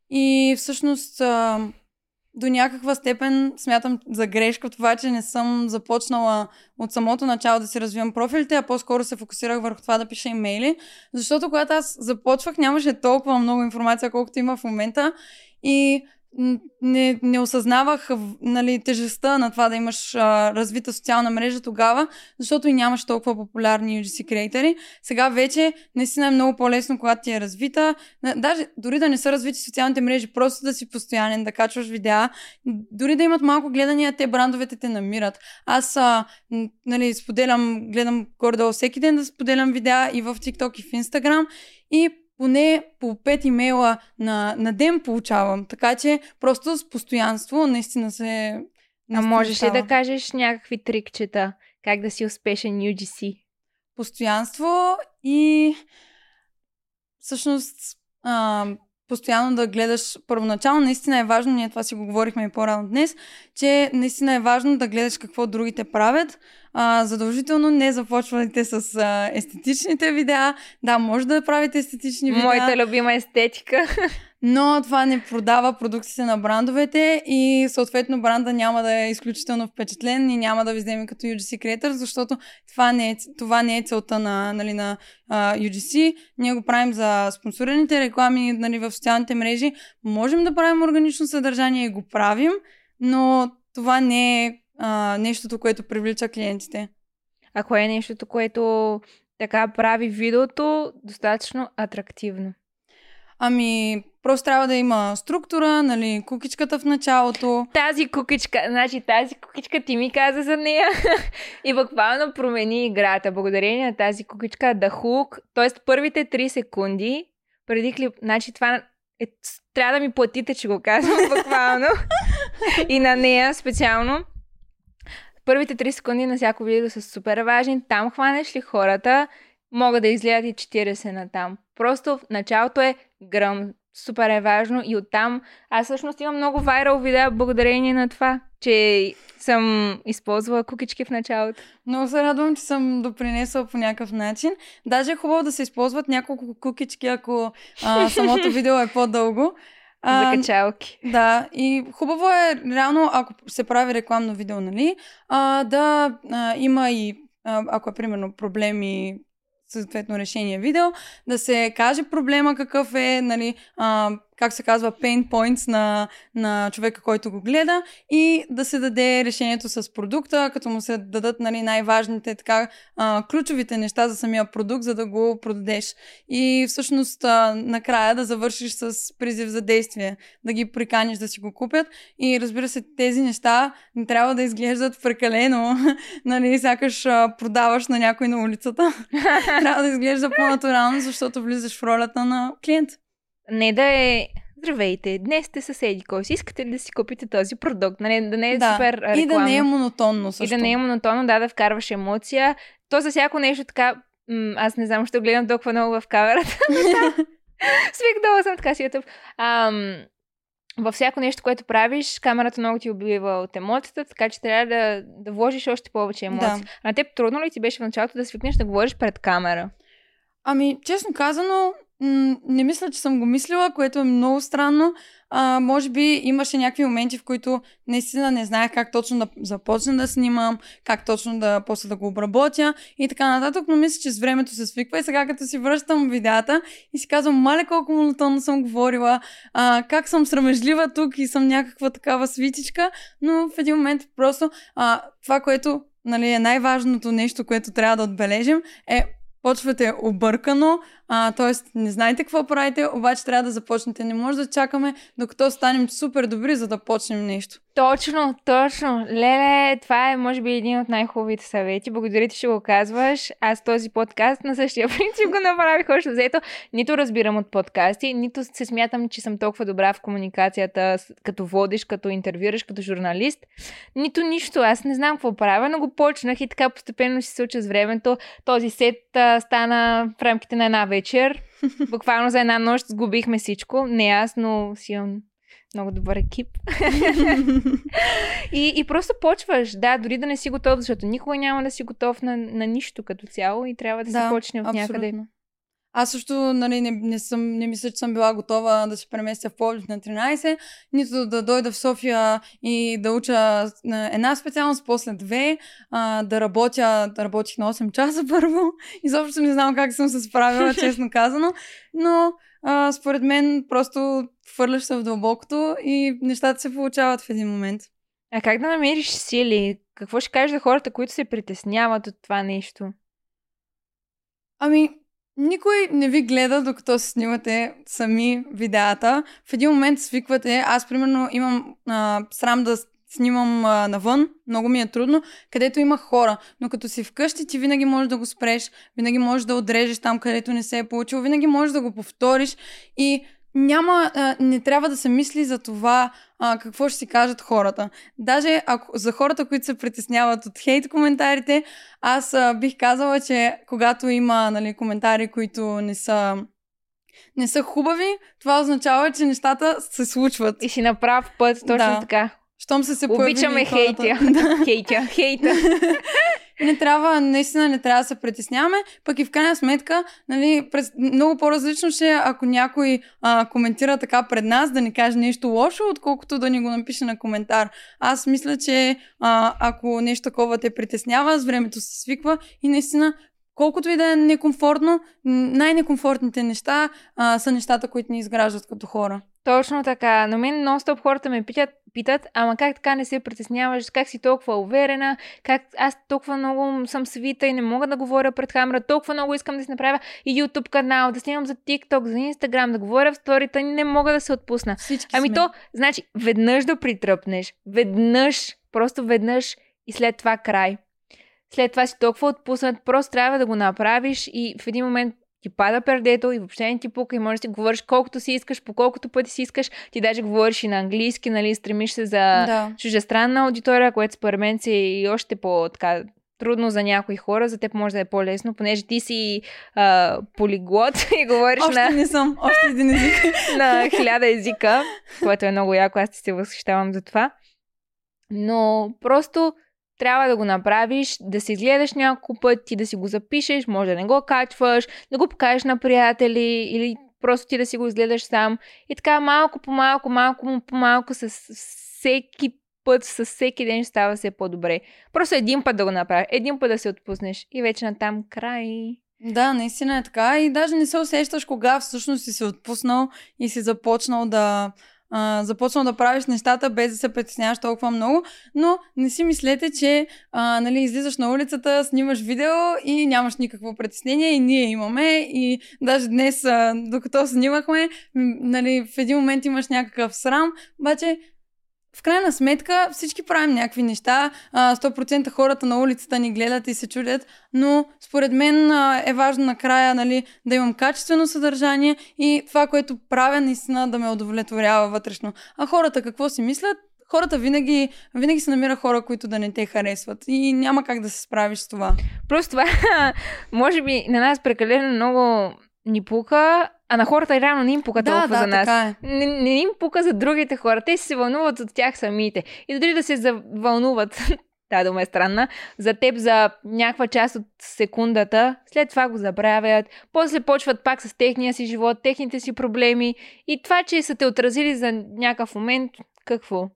И всъщност а, до някаква степен смятам за грешка това, че не съм започнала от самото начало да си развивам профилите, а по-скоро се фокусирах върху това да пиша имейли, защото когато аз започвах нямаше толкова много информация, колкото има в момента и не, не осъзнавах нали, тежестта на това да имаш а, развита социална мрежа тогава, защото и нямаш толкова популярни UGC креатори. Сега вече наистина е много по-лесно, когато ти е развита. Даже дори да не са развити социалните мрежи, просто да си постоянен, да качваш видеа, дори да имат малко гледания, те брандовете те намират. Аз а, нали, споделям, гледам горе-долу всеки ден да споделям видеа и в TikTok и в Instagram и поне по 5 имейла на, на ден получавам. Така че просто с постоянство наистина се... А наистина можеш ли да кажеш някакви трикчета? Как да си успешен UGC? Постоянство и всъщност а, постоянно да гледаш първоначално. Наистина е важно, ние това си го говорихме и по-рано днес, че наистина е важно да гледаш какво другите правят. А, задължително не започвайте с а, естетичните видеа. Да, може да правите естетични видеа. Моята любима естетика. но това не продава продуктите на брандовете и съответно бранда няма да е изключително впечатлен и няма да ви вземе като UGC Creator, защото това не е, това не е целта на, нали, на а, UGC. Ние го правим за спонсорираните реклами нали, в социалните мрежи. Можем да правим органично съдържание и го правим, но това не е а, нещото, което привлича клиентите. А кое е нещото, което така прави видеото достатъчно атрактивно? Ами, просто трябва да има структура, нали, кукичката в началото. Тази кукичка, значи тази кукичка ти ми каза за нея и буквално промени играта. Благодарение на тази кукичка The Hook, т.е. първите 3 секунди преди клип, значи това е, трябва да ми платите, че го казвам буквално. и на нея специално. Първите 3 секунди на всяко видео са супер важни. Там хванеш ли хората, могат да изгледат и 40 на там. Просто в началото е гръм. Супер е важно и оттам аз всъщност имам много вайрал видеа благодарение на това, че съм използвала кукички в началото. Много се радвам, че съм допринесла по някакъв начин. Даже е хубаво да се използват няколко кукички, ако а, самото видео е по-дълго. за качалки. Да, и хубаво е, реално, ако се прави рекламно видео, нали, а, да а, има и, а, ако е примерно проблеми съответно решение видео, да се каже проблема какъв е, нали, а, как се казва, pain points на, на човека, който го гледа и да се даде решението с продукта, като му се дадат нали, най-важните, така, а, ключовите неща за самия продукт, за да го продадеш. И всъщност а, накрая да завършиш с призив за действие, да ги приканиш да си го купят. И разбира се, тези неща не трябва да изглеждат прекалено, нали, сякаш а, продаваш на някой на улицата. трябва да изглежда по-натурално, защото влизаш в ролята на клиент. Не да е Здравейте, днес сте съседи, кой си искате ли да си купите този продукт? Нали, да не е да, супер рекламно. И да не е монотонно също. И да не е монотонно, да, да вкарваш емоция. То за всяко нещо така, м- аз не знам, ще гледам толкова много в камерата. Свикнала съм така си YouTube. Ам, във всяко нещо, което правиш, камерата много ти убива от емоцията, така че трябва да, да вложиш още повече емоции. Да. На теб трудно ли ти беше в началото да свикнеш да говориш пред камера? Ами, честно казано, не мисля, че съм го мислила, което е много странно. А, може би имаше някакви моменти, в които наистина не знаех как точно да започна да снимам, как точно да после да го обработя и така нататък, но мисля, че с времето се свиква и сега като си връщам видеята и си казвам, мале колко монотонно съм говорила, а, как съм срамежлива тук и съм някаква такава свитичка, но в един момент просто а, това, което нали, е най-важното нещо, което трябва да отбележим е почвате объркано, а, тоест, не знаете какво правите, обаче трябва да започнете. Не може да чакаме, докато станем супер добри, за да почнем нещо. Точно, точно. Леле, това е, може би, един от най-хубавите съвети. Благодаря ти, че го казваш. Аз този подкаст на същия принцип го направих още взето. Нито разбирам от подкасти, нито се смятам, че съм толкова добра в комуникацията, като водиш, като интервюраш, като журналист. Нито нищо. Аз не знам какво правя, но го почнах и така постепенно се случва с времето. Този сет а, стана в рамките на една вечер. Буквално за една нощ сгубихме всичко. Не аз, но си имам много добър екип. и, и просто почваш, да, дори да не си готов, защото никога няма да си готов на, на нищо като цяло и трябва да, да се почне от абсолютно. някъде. Аз също нали, не, не, съм, не мисля, че съм била готова да се преместя в Пловдив на 13, нито да дойда в София и да уча една специалност, после две, а, да работя, да работих на 8 часа първо. Изобщо не знам как съм се справила, честно казано. Но а, според мен просто хвърляш се в дълбокото и нещата се получават в един момент. А как да намериш сили? Какво ще кажеш за хората, които се притесняват от това нещо? Ами, никой не ви гледа, докато се снимате сами видеята. В един момент свиквате. Аз, примерно, имам а, срам да снимам а, навън, много ми е трудно, където има хора. Но като си вкъщи, ти винаги можеш да го спреш, винаги можеш да отрежеш там, където не се е получило, винаги можеш да го повториш и няма, а, не трябва да се мисли за това а, какво ще си кажат хората. Даже ако, за хората, които се притесняват от хейт коментарите, аз а, бих казала, че когато има нали, коментари, които не са не са хубави, това означава, че нещата се случват. И си направ път, точно да. така. Щом се се Обичаме хейтя. хейтя. Хейта. не трябва, наистина не трябва да се притесняваме, пък и в крайна сметка, нали, много по-различно ще е, ако някой а, коментира така пред нас, да ни каже нещо лошо, отколкото да ни го напише на коментар. Аз мисля, че а, ако нещо такова те притеснява, с времето се свиква и наистина колкото и да е некомфортно, най-некомфортните неща а, са нещата, които ни изграждат като хора. Точно така. Но мен нон-стоп хората ме питат, питат, ама как така не се притесняваш, как си толкова уверена, как аз толкова много съм свита и не мога да говоря пред камера, толкова много искам да си направя и YouTube канал, да снимам за TikTok, за Instagram, да говоря в сторията, не мога да се отпусна. Всички ами сме. то, значи, веднъж да притръпнеш, веднъж, просто веднъж и след това край. След това си толкова отпуснат, просто трябва да го направиш и в един момент ти пада пердето и въобще не ти пука и можеш да си говориш колкото си искаш, по колкото пъти си искаш. Ти даже говориш и на английски, нали, стремиш се за да. чужестранна аудитория, което според мен си и още по така трудно за някои хора, за теб може да е по-лесно, понеже ти си а, полиглот и говориш още на... Още не съм, още един език. на хиляда езика, което е много яко, аз ти се възхищавам за това. Но просто трябва да го направиш, да се изгледаш няколко пъти, да си го запишеш, може да не го качваш, да го покажеш на приятели или просто ти да си го изгледаш сам. И така малко по малко, малко по малко с всеки път, с всеки ден става все по-добре. Просто един път да го направиш, един път да се отпуснеш и вече на там край. Да, наистина е така и даже не се усещаш кога всъщност си се отпуснал и си започнал да а, започнал да правиш нещата без да се притесняваш толкова много, но не си мислете, че а, нали, излизаш на улицата, снимаш видео и нямаш никакво притеснение и ние имаме и даже днес, а, докато снимахме, нали, в един момент имаш някакъв срам, обаче в крайна сметка всички правим някакви неща, 100% хората на улицата ни гледат и се чудят, но според мен е важно накрая нали, да имам качествено съдържание и това, което правя, наистина да ме удовлетворява вътрешно. А хората какво си мислят? Хората винаги, винаги се намира хора, които да не те харесват и няма как да се справиш с това. Просто това, може би на нас прекалено много ни пука, а на хората реално не им пука Да, толкова да, за нас. е. Не, не им пука за другите хора. Те се вълнуват от тях самите. И дори да се завълнуват, тази дума е странна, за теб за някаква част от секундата, след това го забравят, после почват пак с техния си живот, техните си проблеми и това, че са те отразили за някакъв момент, какво?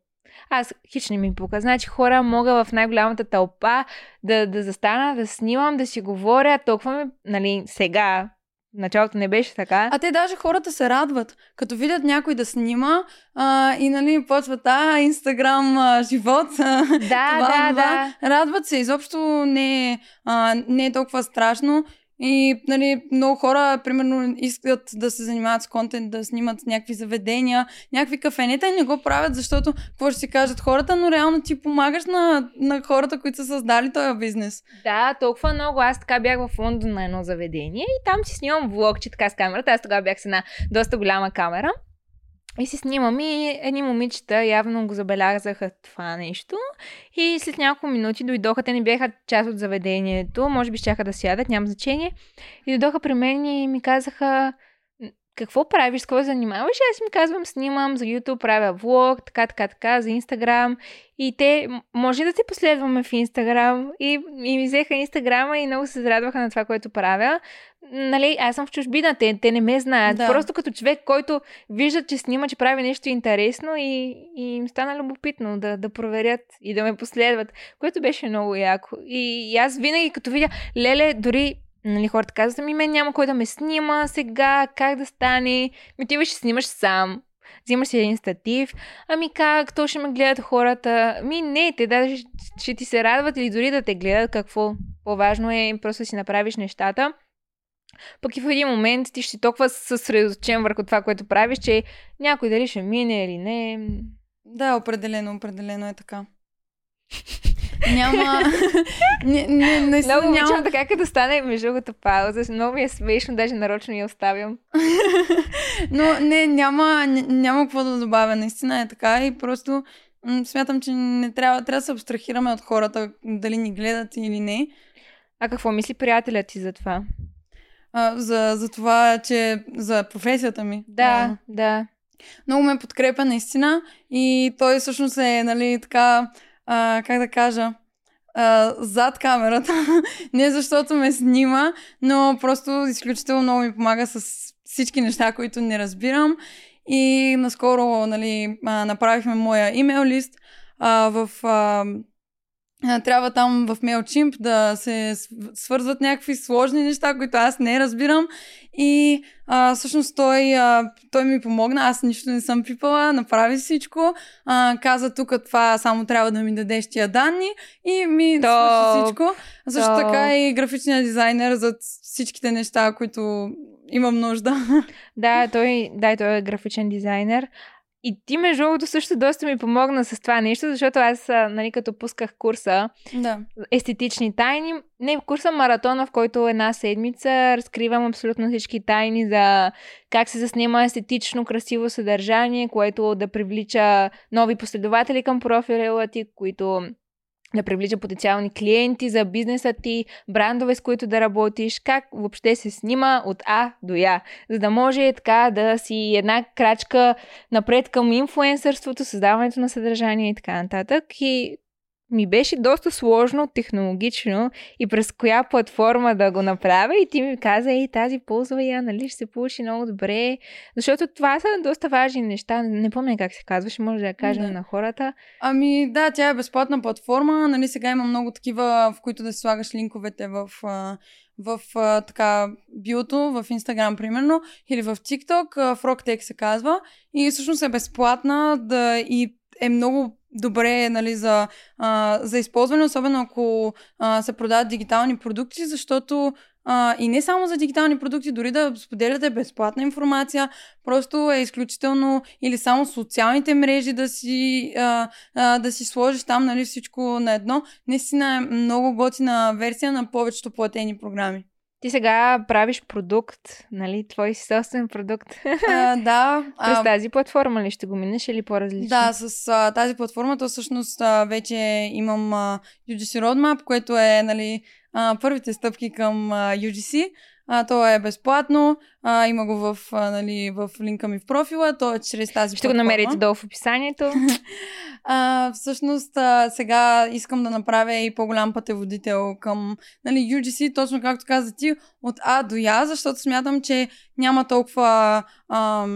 Аз хич не ми пука. Значи хора мога в най-голямата тълпа да, да застана, да снимам, да си говоря. Толкова ме, нали, сега, началото не беше така. А те даже хората се радват, като видят някой да снима а, и нали почват, а, инстаграм а, живот. А, Да, това, да, това. да. Радват се, изобщо не, е, а, не е толкова страшно. И нали, много хора, примерно, искат да се занимават с контент, да снимат някакви заведения, някакви кафенета и не го правят, защото какво ще си кажат хората, но реално ти помагаш на, на хората, които са създали този бизнес. Да, толкова много. Аз така бях в Лондон на едно заведение и там си снимам влогче така с камерата. Аз тогава бях с една доста голяма камера. И си снимам и едни момичета явно го забелязаха това нещо. И след няколко минути дойдоха, те не бяха част от заведението, може би щяха да сядат, няма значение. И дойдоха при мен и ми казаха, «М, какво правиш, с какво занимаваш? Аз им казвам, снимам за YouTube, правя влог, така, така, така, за Instagram. И те, може да те последваме в Instagram. И, и ми взеха Инстаграма и много се зарадваха на това, което правя. Нали, аз съм в чужбина, те, те не ме знаят. Да. Просто като човек, който вижда, че снима, че прави нещо интересно и, и им стана любопитно да, да проверят и да ме последват, което беше много яко. И, и аз винаги, като видя, леле, дори Нали, хората казват, ми мен няма кой да ме снима сега, как да стане. Ми ти ще снимаш сам. Взимаш си един статив. Ами как, то ще ме гледат хората. Ми не, те даже ще, ще ти се радват или дори да те гледат какво. По-важно е просто да си направиш нещата. Пък и в един момент ти ще толкова съсредоточен върху това, което правиш, че някой дали ще мине или не. Да, определено, определено е така. Няма. не, не, наистина Много обичам няма. така, като стане между другото пауза. Много ми е смешно, даже нарочно я оставям. Но не, няма, ня- няма какво да добавя. Наистина е така и просто м- смятам, че не трябва, трябва да се абстрахираме от хората, дали ни гледат или не. А какво мисли приятелят ти за това? А, за, за това, че за професията ми. Да, А, да. много ме подкрепя наистина и той всъщност е, нали, така, а, как да кажа, а, зад камерата. Не защото ме снима, но просто изключително много ми помага с всички неща, които не разбирам. И наскоро, нали, направихме моя имейл лист а, в... А, трябва там в MailChimp да се св- свързват някакви сложни неща, които аз не разбирам. И а, всъщност той, а, той ми помогна, аз нищо не съм пипала, направи всичко. А, каза тук това само трябва да ми дадеш тия данни и ми свърши всичко. А Също Топ. така и графичният дизайнер за всичките неща, които имам нужда. Да, той, да, той е графичен дизайнер. И ти, между другото, също доста ми помогна с това нещо, защото аз, нали, като пусках курса да. естетични тайни, не, курса маратона, в който една седмица разкривам абсолютно всички тайни за как се заснема естетично, красиво съдържание, което да привлича нови последователи към профила ти, които да привлича потенциални клиенти за бизнеса ти, брандове, с които да работиш, как въобще се снима от А до Я, за да може така да си една крачка напред към инфуенсърството, създаването на съдържание и така нататък. И ми беше доста сложно, технологично и през коя платформа да го направя и ти ми каза, ей, тази ползва я, нали, ще се получи много добре, защото това са доста важни неща, не помня как се казваше, може да я кажем Да. на хората. Ами да, тя е безплатна платформа. Нали, сега има много такива, в които да си слагаш линковете в, в а, така биото в Instagram, примерно, или в TikTok, а, Frogtech се казва, и всъщност е безплатна да и е много добре нали, за, а, за използване, особено ако а, се продават дигитални продукти, защото а, и не само за дигитални продукти, дори да споделяте безплатна информация, просто е изключително или само социалните мрежи да си, а, а, да си сложиш там нали, всичко на едно. Наистина е много готина версия на повечето платени програми. Ти сега правиш продукт, нали? Твой си собствен продукт. А, да. През а, тази платформа ли ще го минеш или по-различно? Да, с а, тази платформа, то всъщност а, вече имам а, UGC Roadmap, което е нали, а, първите стъпки към а, UGC. А, то е безплатно. А, има го в, а, нали, в линка ми в профила. То е чрез тази Ще платформа. го намерите долу в описанието. а, всъщност, а, сега искам да направя и по-голям пътеводител към нали, UGC, точно както каза ти, от А до Я, защото смятам, че няма толкова... А,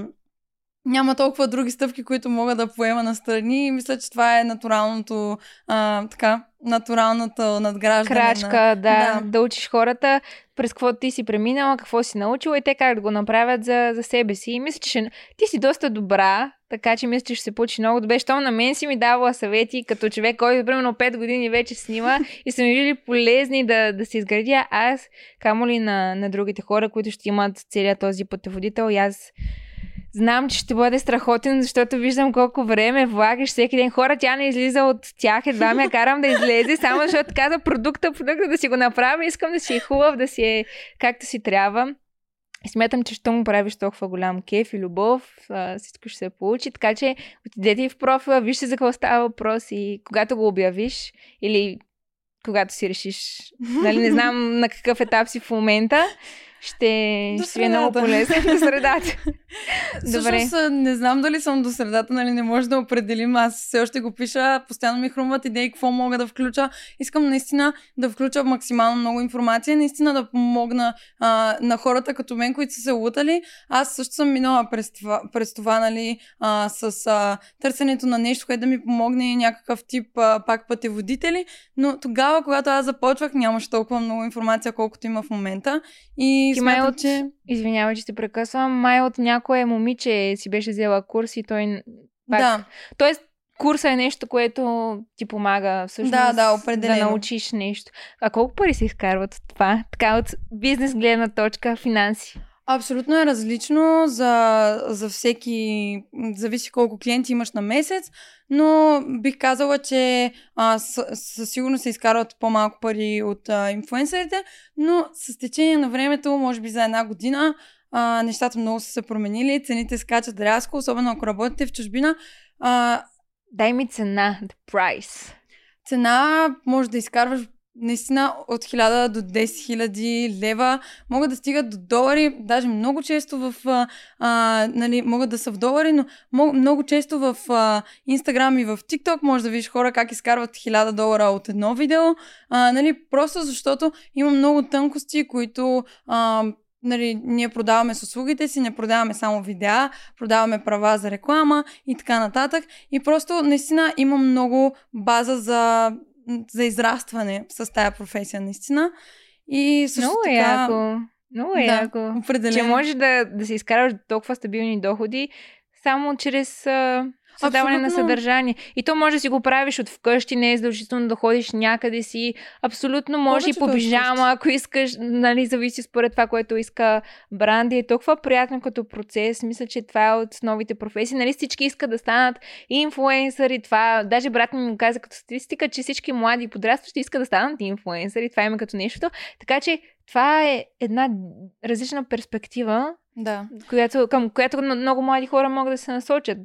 няма толкова други стъпки, които мога да поема на страни и мисля, че това е натуралното, а, така, натуралното надграждане. Крачка, на... да, да, да учиш хората през какво ти си преминала, какво си научила и те как да го направят за, за себе си. И мисля, че ще... ти си доста добра, така че мисля, че ще се получи много добре. Щом на мен си ми давала съвети, като човек, който примерно 5 години вече снима и са ми били полезни да, да се изградя аз, камо ли на, на другите хора, които ще имат целият този пътеводител и аз Знам, че ще бъде страхотен, защото виждам колко време влагаш всеки ден. Хора, тя не излиза от тях, едва ме карам да излезе, само защото каза продукта, продукта да си го направя, искам да си е хубав, да си е както си трябва. И смятам, че ще му правиш толкова голям кеф и любов, всичко ще се получи. Така че отидете и в профила, вижте за какво става въпрос и когато го обявиш или когато си решиш, нали, не знам на какъв етап си в момента, ще, до ще ви е много полезно до средата. Добре. Всъщност, не знам дали съм до средата, нали не може да определим. Аз все още го пиша, постоянно ми хрумват идеи, какво мога да включа. Искам наистина да включа максимално много информация, наистина да помогна а, на хората като мен, които са се лутали. Аз също съм минала през това, през това нали, а, с а, търсенето на нещо, което да ми помогне някакъв тип а, пак пътеводители, но тогава, когато аз започвах, нямаше толкова много информация, колкото има в момента. И смятам, май от... че... Извинявай, че те прекъсвам. Май от някое момиче си беше взела курс и той... Пак... Да. Тоест, курса е нещо, което ти помага всъщност да, да, определено. да научиш нещо. А колко пари се изкарват от това? Така от бизнес гледна точка, финанси? Абсолютно е различно за, за всеки, зависи колко клиенти имаш на месец, но бих казала, че а, със сигурност се изкарват по-малко пари от а, инфуенсерите, но с течение на времето, може би за една година, а, нещата много са се променили, цените скачат рязко, особено ако работите в чужбина. А, Дай ми цена, the price. Цена може да изкарваш наистина от 1000 до 10 000 лева могат да стигат до долари, даже много често в, а, нали, могат да са в долари, но много, много често в а, Instagram и в TikTok може да видиш хора как изкарват 1000 долара от едно видео, а, нали, просто защото има много тънкости, които а, нали, ние продаваме с услугите си, не продаваме само видеа, продаваме права за реклама и така нататък. И просто наистина има много база за за израстване с тая професия, наистина. И също Много така... яко. Много да, яко. Определено. Че можеш да, да се изкараш толкова стабилни доходи само чрез а, създаване Абсолютно. на съдържание. И то може да си го правиш от вкъщи, не е задължително да ходиш някъде си. Абсолютно може Повече и по пижама, ако искаш, нали, зависи според това, което иска бранда. Е толкова приятно като процес. Мисля, че това е от новите професии. Нали, всички искат да станат инфлуенсъри. Това, даже брат ми ми каза като статистика, че всички млади подрастващи искат да станат инфлуенсъри. Това има като нещо. Така че това е една различна перспектива, да. която, към която много млади хора могат да се насочат.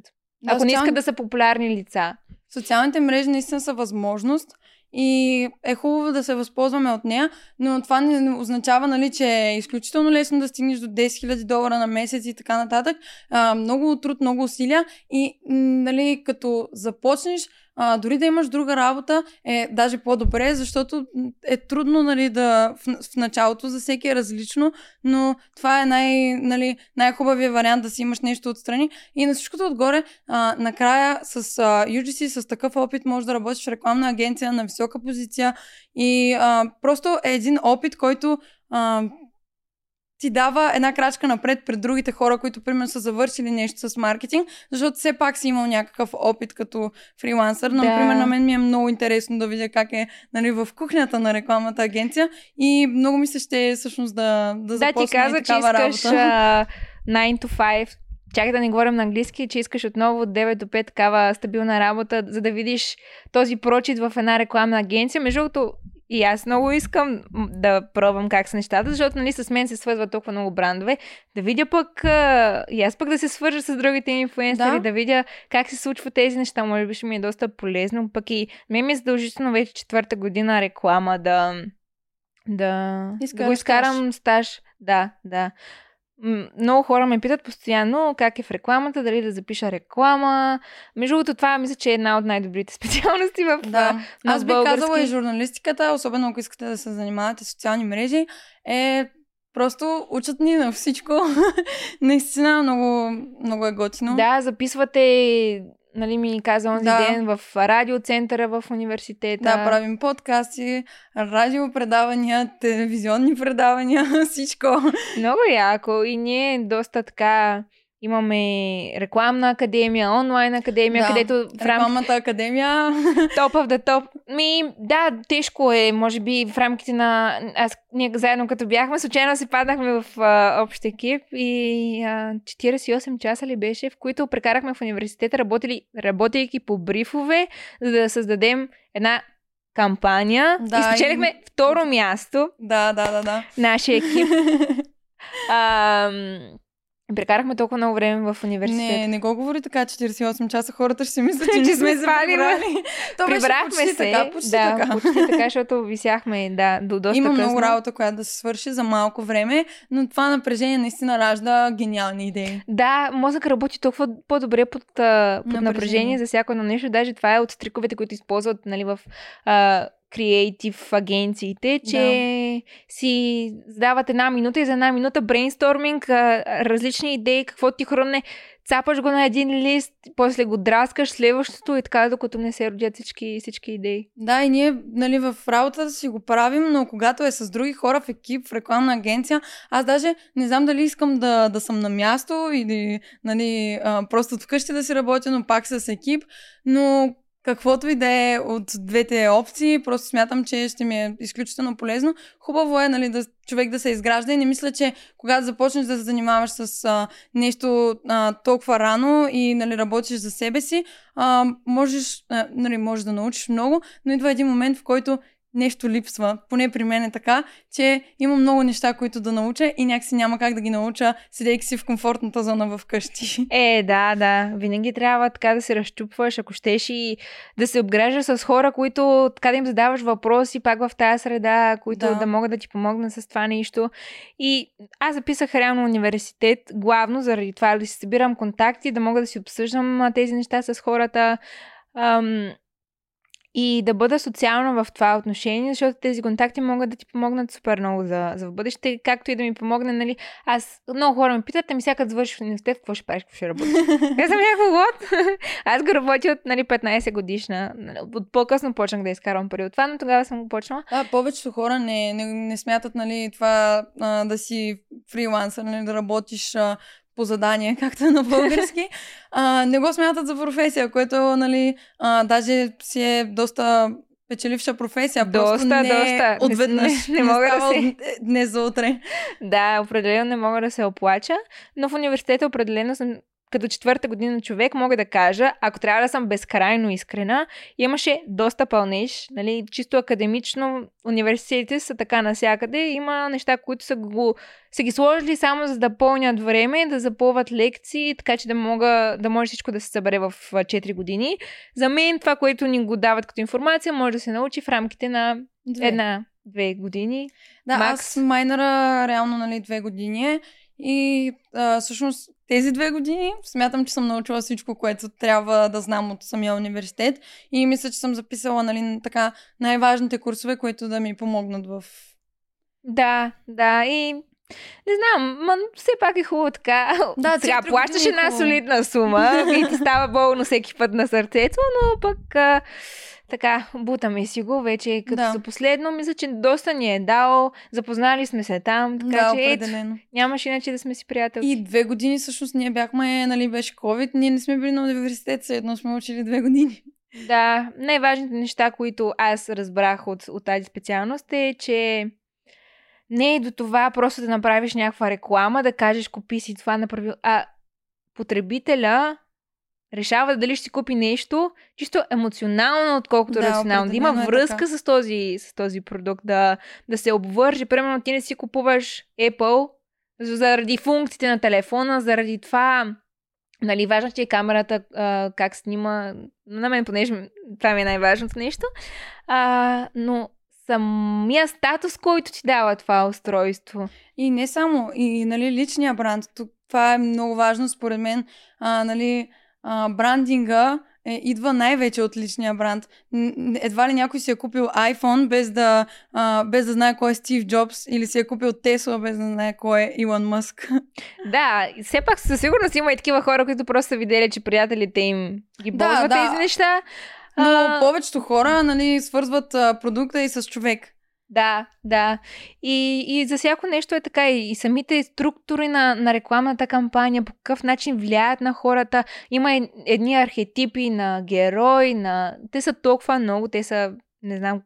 Ако социал... не искат да са популярни лица. Социалните мрежи наистина са възможност и е хубаво да се възползваме от нея, но това не означава, нали, че е изключително лесно да стигнеш до 10 000 долара на месец и така нататък. А, много труд, много усилия и, нали, като започнеш, а, дори да имаш друга работа, е даже по-добре, защото е трудно нали, да, в, в началото за всеки е различно, но това е най, нали, най-хубавия вариант да си имаш нещо отстрани. И на всичкото отгоре, а, накрая с а, UGC, с такъв опит, можеш да работиш в рекламна агенция на висока позиция и а, просто е един опит, който а, ти дава една крачка напред пред другите хора, които примерно са завършили нещо с маркетинг, защото все пак си имал някакъв опит като фрилансър. Да. Например, на мен ми е много интересно да видя как е нали, в кухнята на рекламната агенция и много ми се ще всъщност да, да, да ти каза, че искаш работа. 9 to 5 Чакай да не говорим на английски, че искаш отново от 9 до 5 такава стабилна работа, за да видиш този прочит в една рекламна агенция. Между другото, и аз много искам да пробвам как са нещата, защото нали, с мен се свързват толкова много брандове. Да видя пък, а, и аз пък да се свържа с другите инфлуенсъри, да. да видя как се случват тези неща. Може би ще ми е доста полезно. Пък и мен ми е задължително вече четвърта година реклама да, да, да го изкарам стаж. Да, да много хора ме питат постоянно как е в рекламата, дали да запиша реклама. Между другото, това мисля, че е една от най-добрите специалности в Да, аз бих казала и журналистиката, особено ако искате да се занимавате с социални мрежи, е Просто учат ни на всичко. Наистина много, много е готино. Да, записвате нали, ми каза онзи да. ден в радиоцентъра в университета. Да, правим подкасти, радиопредавания, телевизионни предавания, всичко. Много яко и ние доста така Имаме рекламна академия, онлайн академия, да, където в рам... Рекламната академия. Топ of the top. Ми, да, тежко е, може би, в рамките на... Аз, ние заедно като бяхме, случайно си паднахме в а, общ екип и а, 48 часа ли беше, в които прекарахме в университета, работили, работейки по брифове, за да създадем една кампания. Да, и спечелихме и... второ място. Да, да, да, да. Нашия екип. а, Прекарахме толкова много време в университета. Не, не го говори така 48 часа. Хората ще си мислят, че не сме се прибрали. То Прибрахме почти се. Така, почти да, така. почти така, защото висяхме да, до доста Има късно. много работа, която да се свърши за малко време, но това напрежение наистина ражда гениални идеи. Да, мозък работи толкова по-добре под, под напрежение. напрежение за всяко едно нещо. Даже това е от триковете, които използват нали, в а, креатив агенциите, че да. си задават една минута и за една минута брейнсторминг, различни идеи, какво ти хрумне, цапаш го на един лист, после го драскаш следващото и така, докато не се родят всички, всички идеи. Да, и ние нали, в работата си го правим, но когато е с други хора в екип, в рекламна агенция, аз даже не знам дали искам да, да съм на място или нали, просто вкъщи да си работя, но пак с екип, но каквото и да е от двете опции, просто смятам, че ще ми е изключително полезно. Хубаво е нали, да, човек да се изгражда и не мисля, че когато започнеш да се занимаваш с а, нещо а, толкова рано и нали, работиш за себе си, а, можеш, а, нали, можеш да научиш много, но идва един момент, в който нещо липсва. Поне при мен е така, че има много неща, които да науча и някакси няма как да ги науча, седейки си в комфортната зона в къщи. Е, да, да. Винаги трябва така да се разчупваш, ако щеш и да се обграждаш с хора, които така да им задаваш въпроси пак в тази среда, които да, да могат да ти помогнат с това нещо. И аз записах реално университет, главно заради това да си събирам контакти, да мога да си обсъждам тези неща с хората. Ам, и да бъда социална в това отношение, защото тези контакти могат да ти помогнат супер много за, за в бъдеще, както и да ми помогне, нали, аз, много хора ме питат, ами сега като завършиш в университет, какво ще правиш, какво ще работиш? Аз съм някакво вот. аз го работя от нали, 15 годишна, нали, от по-късно почнах да изкарвам пари от това, но тогава съм го почнала. Да, повечето хора не, не, не смятат, нали, това а, да си фрилансър, нали, да работиш а, по задание, както е на български, а, не го смятат за професия, което нали, а, даже си е доста печеливша професия. Доста, не доста. Отведнъж. Не, не, не мога да се... днес за утре. Да, определено не мога да се оплача, но в университета определено съм като четвърта година човек мога да кажа, ако трябва да съм безкрайно искрена, имаше доста пълнеж, нали, чисто академично, университетите са така насякъде, има неща, които са, го, са ги сложили само за да пълнят време, да запълват лекции, така че да, мога, да може всичко да се събере в 4 години. За мен това, което ни го дават като информация, може да се научи в рамките на Две. една, две години. Да, Макс. аз майнера реално нали, две години е И а, всъщност тези две години смятам, че съм научила всичко, което трябва да знам от самия университет. И мисля, че съм записала нали, така най-важните курсове, които да ми помогнат в да, да, и не знам, ма все пак е хубаво така. Да, сега плащаш е една хубаво. солидна сума и ти става болно всеки път на сърцето, но пък а, така, бутаме си го вече като Да. за последно. Мисля, че доста ни е дал, запознали сме се там, така да, че ето, определено. нямаше иначе да сме си приятелки. И две години всъщност ние бяхме, нали, беше COVID, ние не сме били на университет, все едно сме учили две години. Да, най-важните неща, които аз разбрах от, от тази специалност е, че не е до това просто да направиш някаква реклама, да кажеш купи си това направи, а потребителя решава дали ще си купи нещо чисто емоционално, отколкото Да, рационално. Да има е връзка така. с този, с този продукт, да, да се обвърже. Примерно ти не си купуваш Apple заради функциите на телефона, заради това Нали, важно ти е камерата, а, как снима. На мен, понеже това ми е най-важното нещо. А, но самия статус, който ти дава това устройство. И не само, и нали, личния бранд. Тук, това е много важно според мен. А, нали, а, брандинга е, идва най-вече от личния бранд. Едва ли някой си е купил iPhone без да, а, без да знае кой е Стив Джобс или си е купил Тесла без да знае кой е Илон Мъск. Да, все пак със сигурност има и такива хора, които просто са видели, че приятелите им ги Да, ползват да. тези неща. Но А, повечето хора нали, свързват а, продукта и с човек. Да, да. И, и за всяко нещо е така. И, и самите структури на, на рекламната кампания, по какъв начин влияят на хората. Има едни архетипи на герой, на... Те са толкова много, те са... Не знам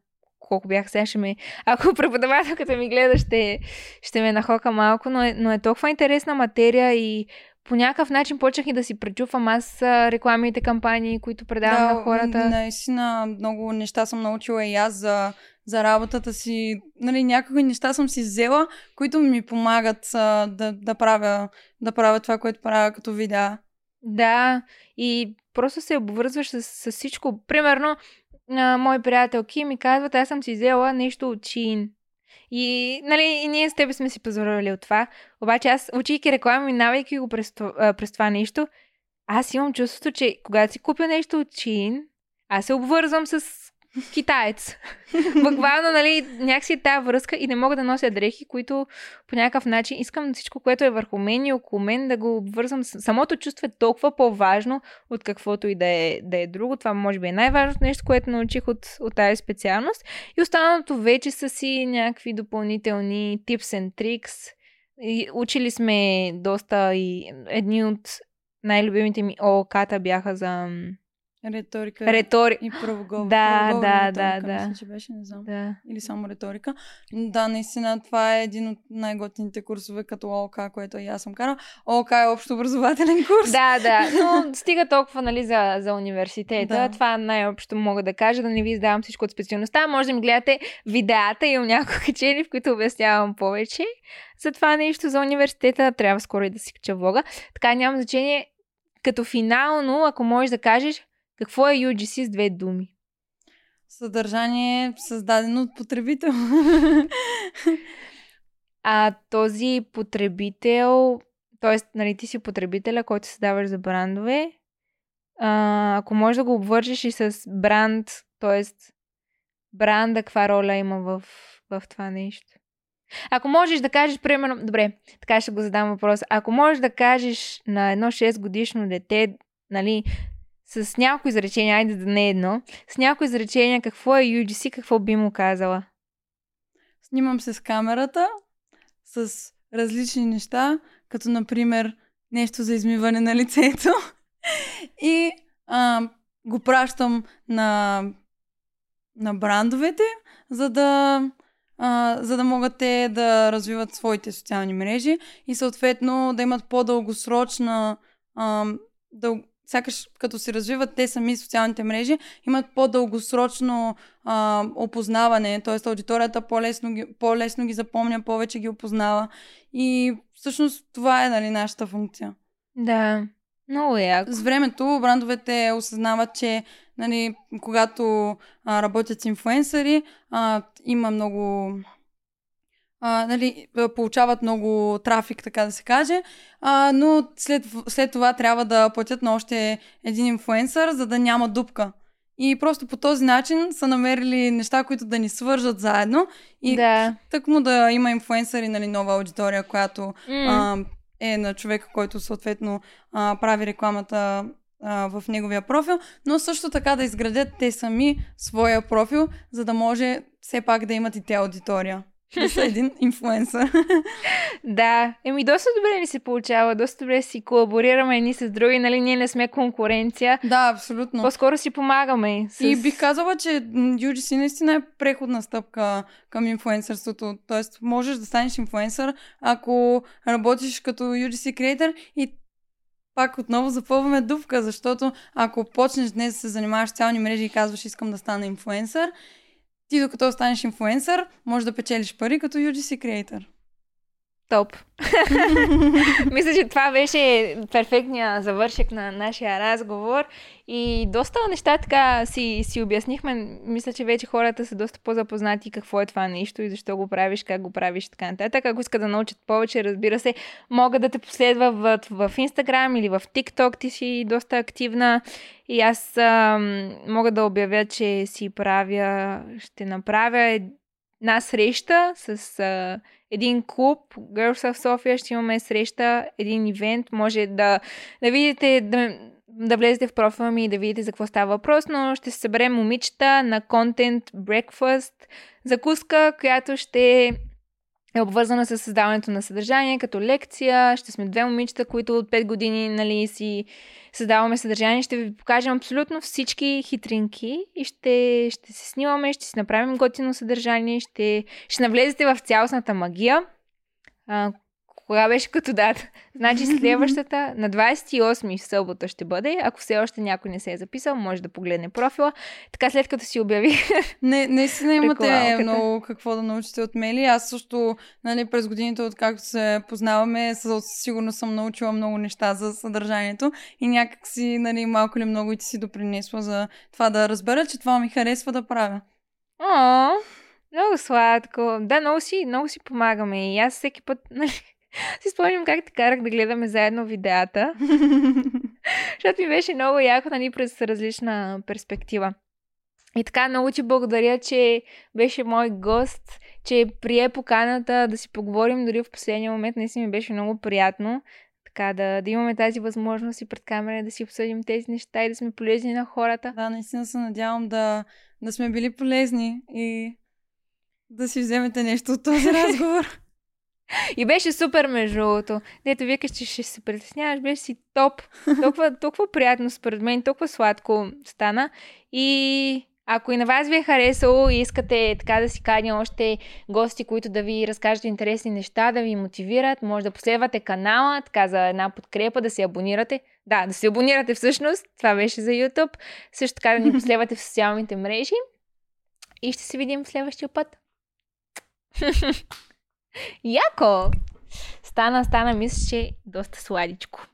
колко бях сега, ще ме... Ако преподавателката ми гледа, ще, ще ме нахока малко, но е, но е толкова интересна материя и по някакъв начин почнах и да си пречупвам аз рекламните кампании, които предавам на хората. Наистина много неща съм научила и аз за, за работата си. Нали, някакви неща съм си взела, които ми помагат а, да, да, правя, да правя това, което правя като видеа. Да, и просто се обвързваш с, с всичко. Примерно, а, мои приятелки ми казват, аз съм си взела нещо от Чин. И, нали, и ние с тебе сме си позволили от това. Обаче аз, учейки реклама, минавайки го през, през това нещо, аз имам чувството, че когато си купя нещо от Чин, аз се обвързвам с китаец. Буквално, нали, някакси е тази връзка и не мога да нося дрехи, които по някакъв начин искам всичко, което е върху мен и около мен да го обвързвам. Самото чувство е толкова по-важно от каквото и да е, да е друго. Това може би е най-важното нещо, което научих от, от тази специалност. И останалото вече са си някакви допълнителни tips and tricks. И учили сме доста и едни от най-любимите ми ООК-та бяха за м, Риторика ретори... и правогово. Да, правогово да, да, да. Мисля, че беше, не знам. Да. Или само риторика. Да, наистина това е един от най-готините курсове като ООК, което и аз съм карала. ООК е общо образователен курс. Да, да, но стига толкова нали, за, за университета. Да. Това най-общо мога да кажа, да не ви издавам всичко от специалността. Може да ми гледате видеята, имам няколко качели, в които обяснявам повече. За това нещо за университета трябва скоро и да си кача влога. Така няма значение. Като финално, ако можеш да кажеш какво е UGC с две думи. Съдържание създадено от потребител. А този потребител, т.е. нали, ти си потребителя, който създаваш за брандове, а, ако можеш да го обвържеш и с бранд, т.е. бранда, каква роля има в, в това нещо? Ако можеш да кажеш, примерно, добре, така ще го задам въпрос. Ако можеш да кажеш на едно 6 годишно дете, нали, с някои изречения, айде да не е едно, с някои изречения какво е UGC, какво би му казала? Снимам се с камерата, с различни неща, като например нещо за измиване на лицето. И а, го пращам на, на брандовете, за да, а, за да могат те да развиват своите социални мрежи и съответно да имат по-дългосрочна а, дъл... сякаш като се развиват те сами социалните мрежи, имат по-дългосрочно а, опознаване, т.е. аудиторията по-лесно ги, по-лесно ги запомня, повече ги опознава. И всъщност това е нали, нашата функция. Да, много е яко. С времето брандовете осъзнават, че нали, когато а, работят с инфуенсъри, а, има много а, нали, получават много трафик, така да се каже, а, но след, след това трябва да платят на още един инфуенсър, за да няма дупка. И просто по този начин са намерили неща, които да ни свържат заедно. И Да. тък му да има инфуенсъри, нали, нова аудитория, която М. а, е на човека, който съответно а, прави рекламата а, в неговия профил, но също така да изградят те сами своя профил, за да може все пак да имат и те аудитория. Да са един инфуенсър. Да, еми доста добре ни се получава, доста добре си колаборираме едни с други, нали, ние не сме конкуренция, да, абсолютно. по-скоро си помагаме. С... И бих казала, че UGC наистина е преходна стъпка към инфуенсърството. Тоест, можеш да станеш инфуенсър, ако работиш като UGC креатор и пак отново запълваме дупка, защото ако почнеш днес да се занимаваш с социални мрежи и казваш искам да стана инфуенсър, ти докато станеш инфуенсър, можеш да печелиш пари като UGC креатор. Топ. Мисля, че това беше перфектния завършек на нашия разговор и доста неща така си, си обяснихме. Мисля, че вече хората са доста по-запознати какво е това нещо и защо го правиш, как го правиш и така нататък. Ако искат да научат повече, разбира се, могат да те последва в, в Instagram или в TikTok. Ти си доста активна и аз ам, мога да обявя, че си правя, ще направя една среща с а, един клуб, Girls of Sofia, ще имаме среща, един ивент, може да, да видите, да, да влезете в профила ми и да видите за какво става въпрос, но ще се съберем момичета на Content Breakfast, закуска, която ще е обвързана с създаването на съдържание, като лекция. Ще сме две момичета, които от 5 години нали, си създаваме съдържание. Ще ви покажем абсолютно всички хитринки и ще, ще се снимаме, ще си направим готино съдържание, ще, ще навлезете в цялостната магия. Кога беше като дата? Значи следващата на 28 в събота ще бъде. Ако все още някой не се е записал, може да погледне профила. Така след като си обяви Не, наистина имате Приколалката. много какво да научите от Мели. Аз също, нали, през годините, откакто се познаваме, сигурно съм научила много неща за съдържанието и някак си, нали, малко или много и ти си допринесла за това да разбера, че това ми харесва да правя. О, много сладко. Да, много си, много си помагаме. И аз всеки път нали, си спомням как те карах да гледаме заедно видеята, защото ми беше много яко, нали, през различна перспектива. И така, много ти благодаря, че беше мой гост, че прие поканата да си поговорим дори в последния момент. Наистина ми беше много приятно. Така да, да имаме тази възможност и пред камера да си обсъдим тези неща и да сме полезни на хората. да, наистина се надявам да, да сме били полезни и да си вземете нещо от този разговор. И беше супер, между другото. Дето викаш, че ще се притесняваш, беше си топ. Толкова, толкова приятно според мен, толкова сладко стана. И ако и на вас ви е харесало и искате така да си каня още гости, които да ви разкажат интересни неща, да ви мотивират, може да последвате канала, така за една подкрепа, да се абонирате. Да, да се абонирате всъщност. Това беше за YouTube. Също така да ни последвате в социалните мрежи. И ще се видим в следващия път. Яко! Стана, стана, мисля, че доста сладичко.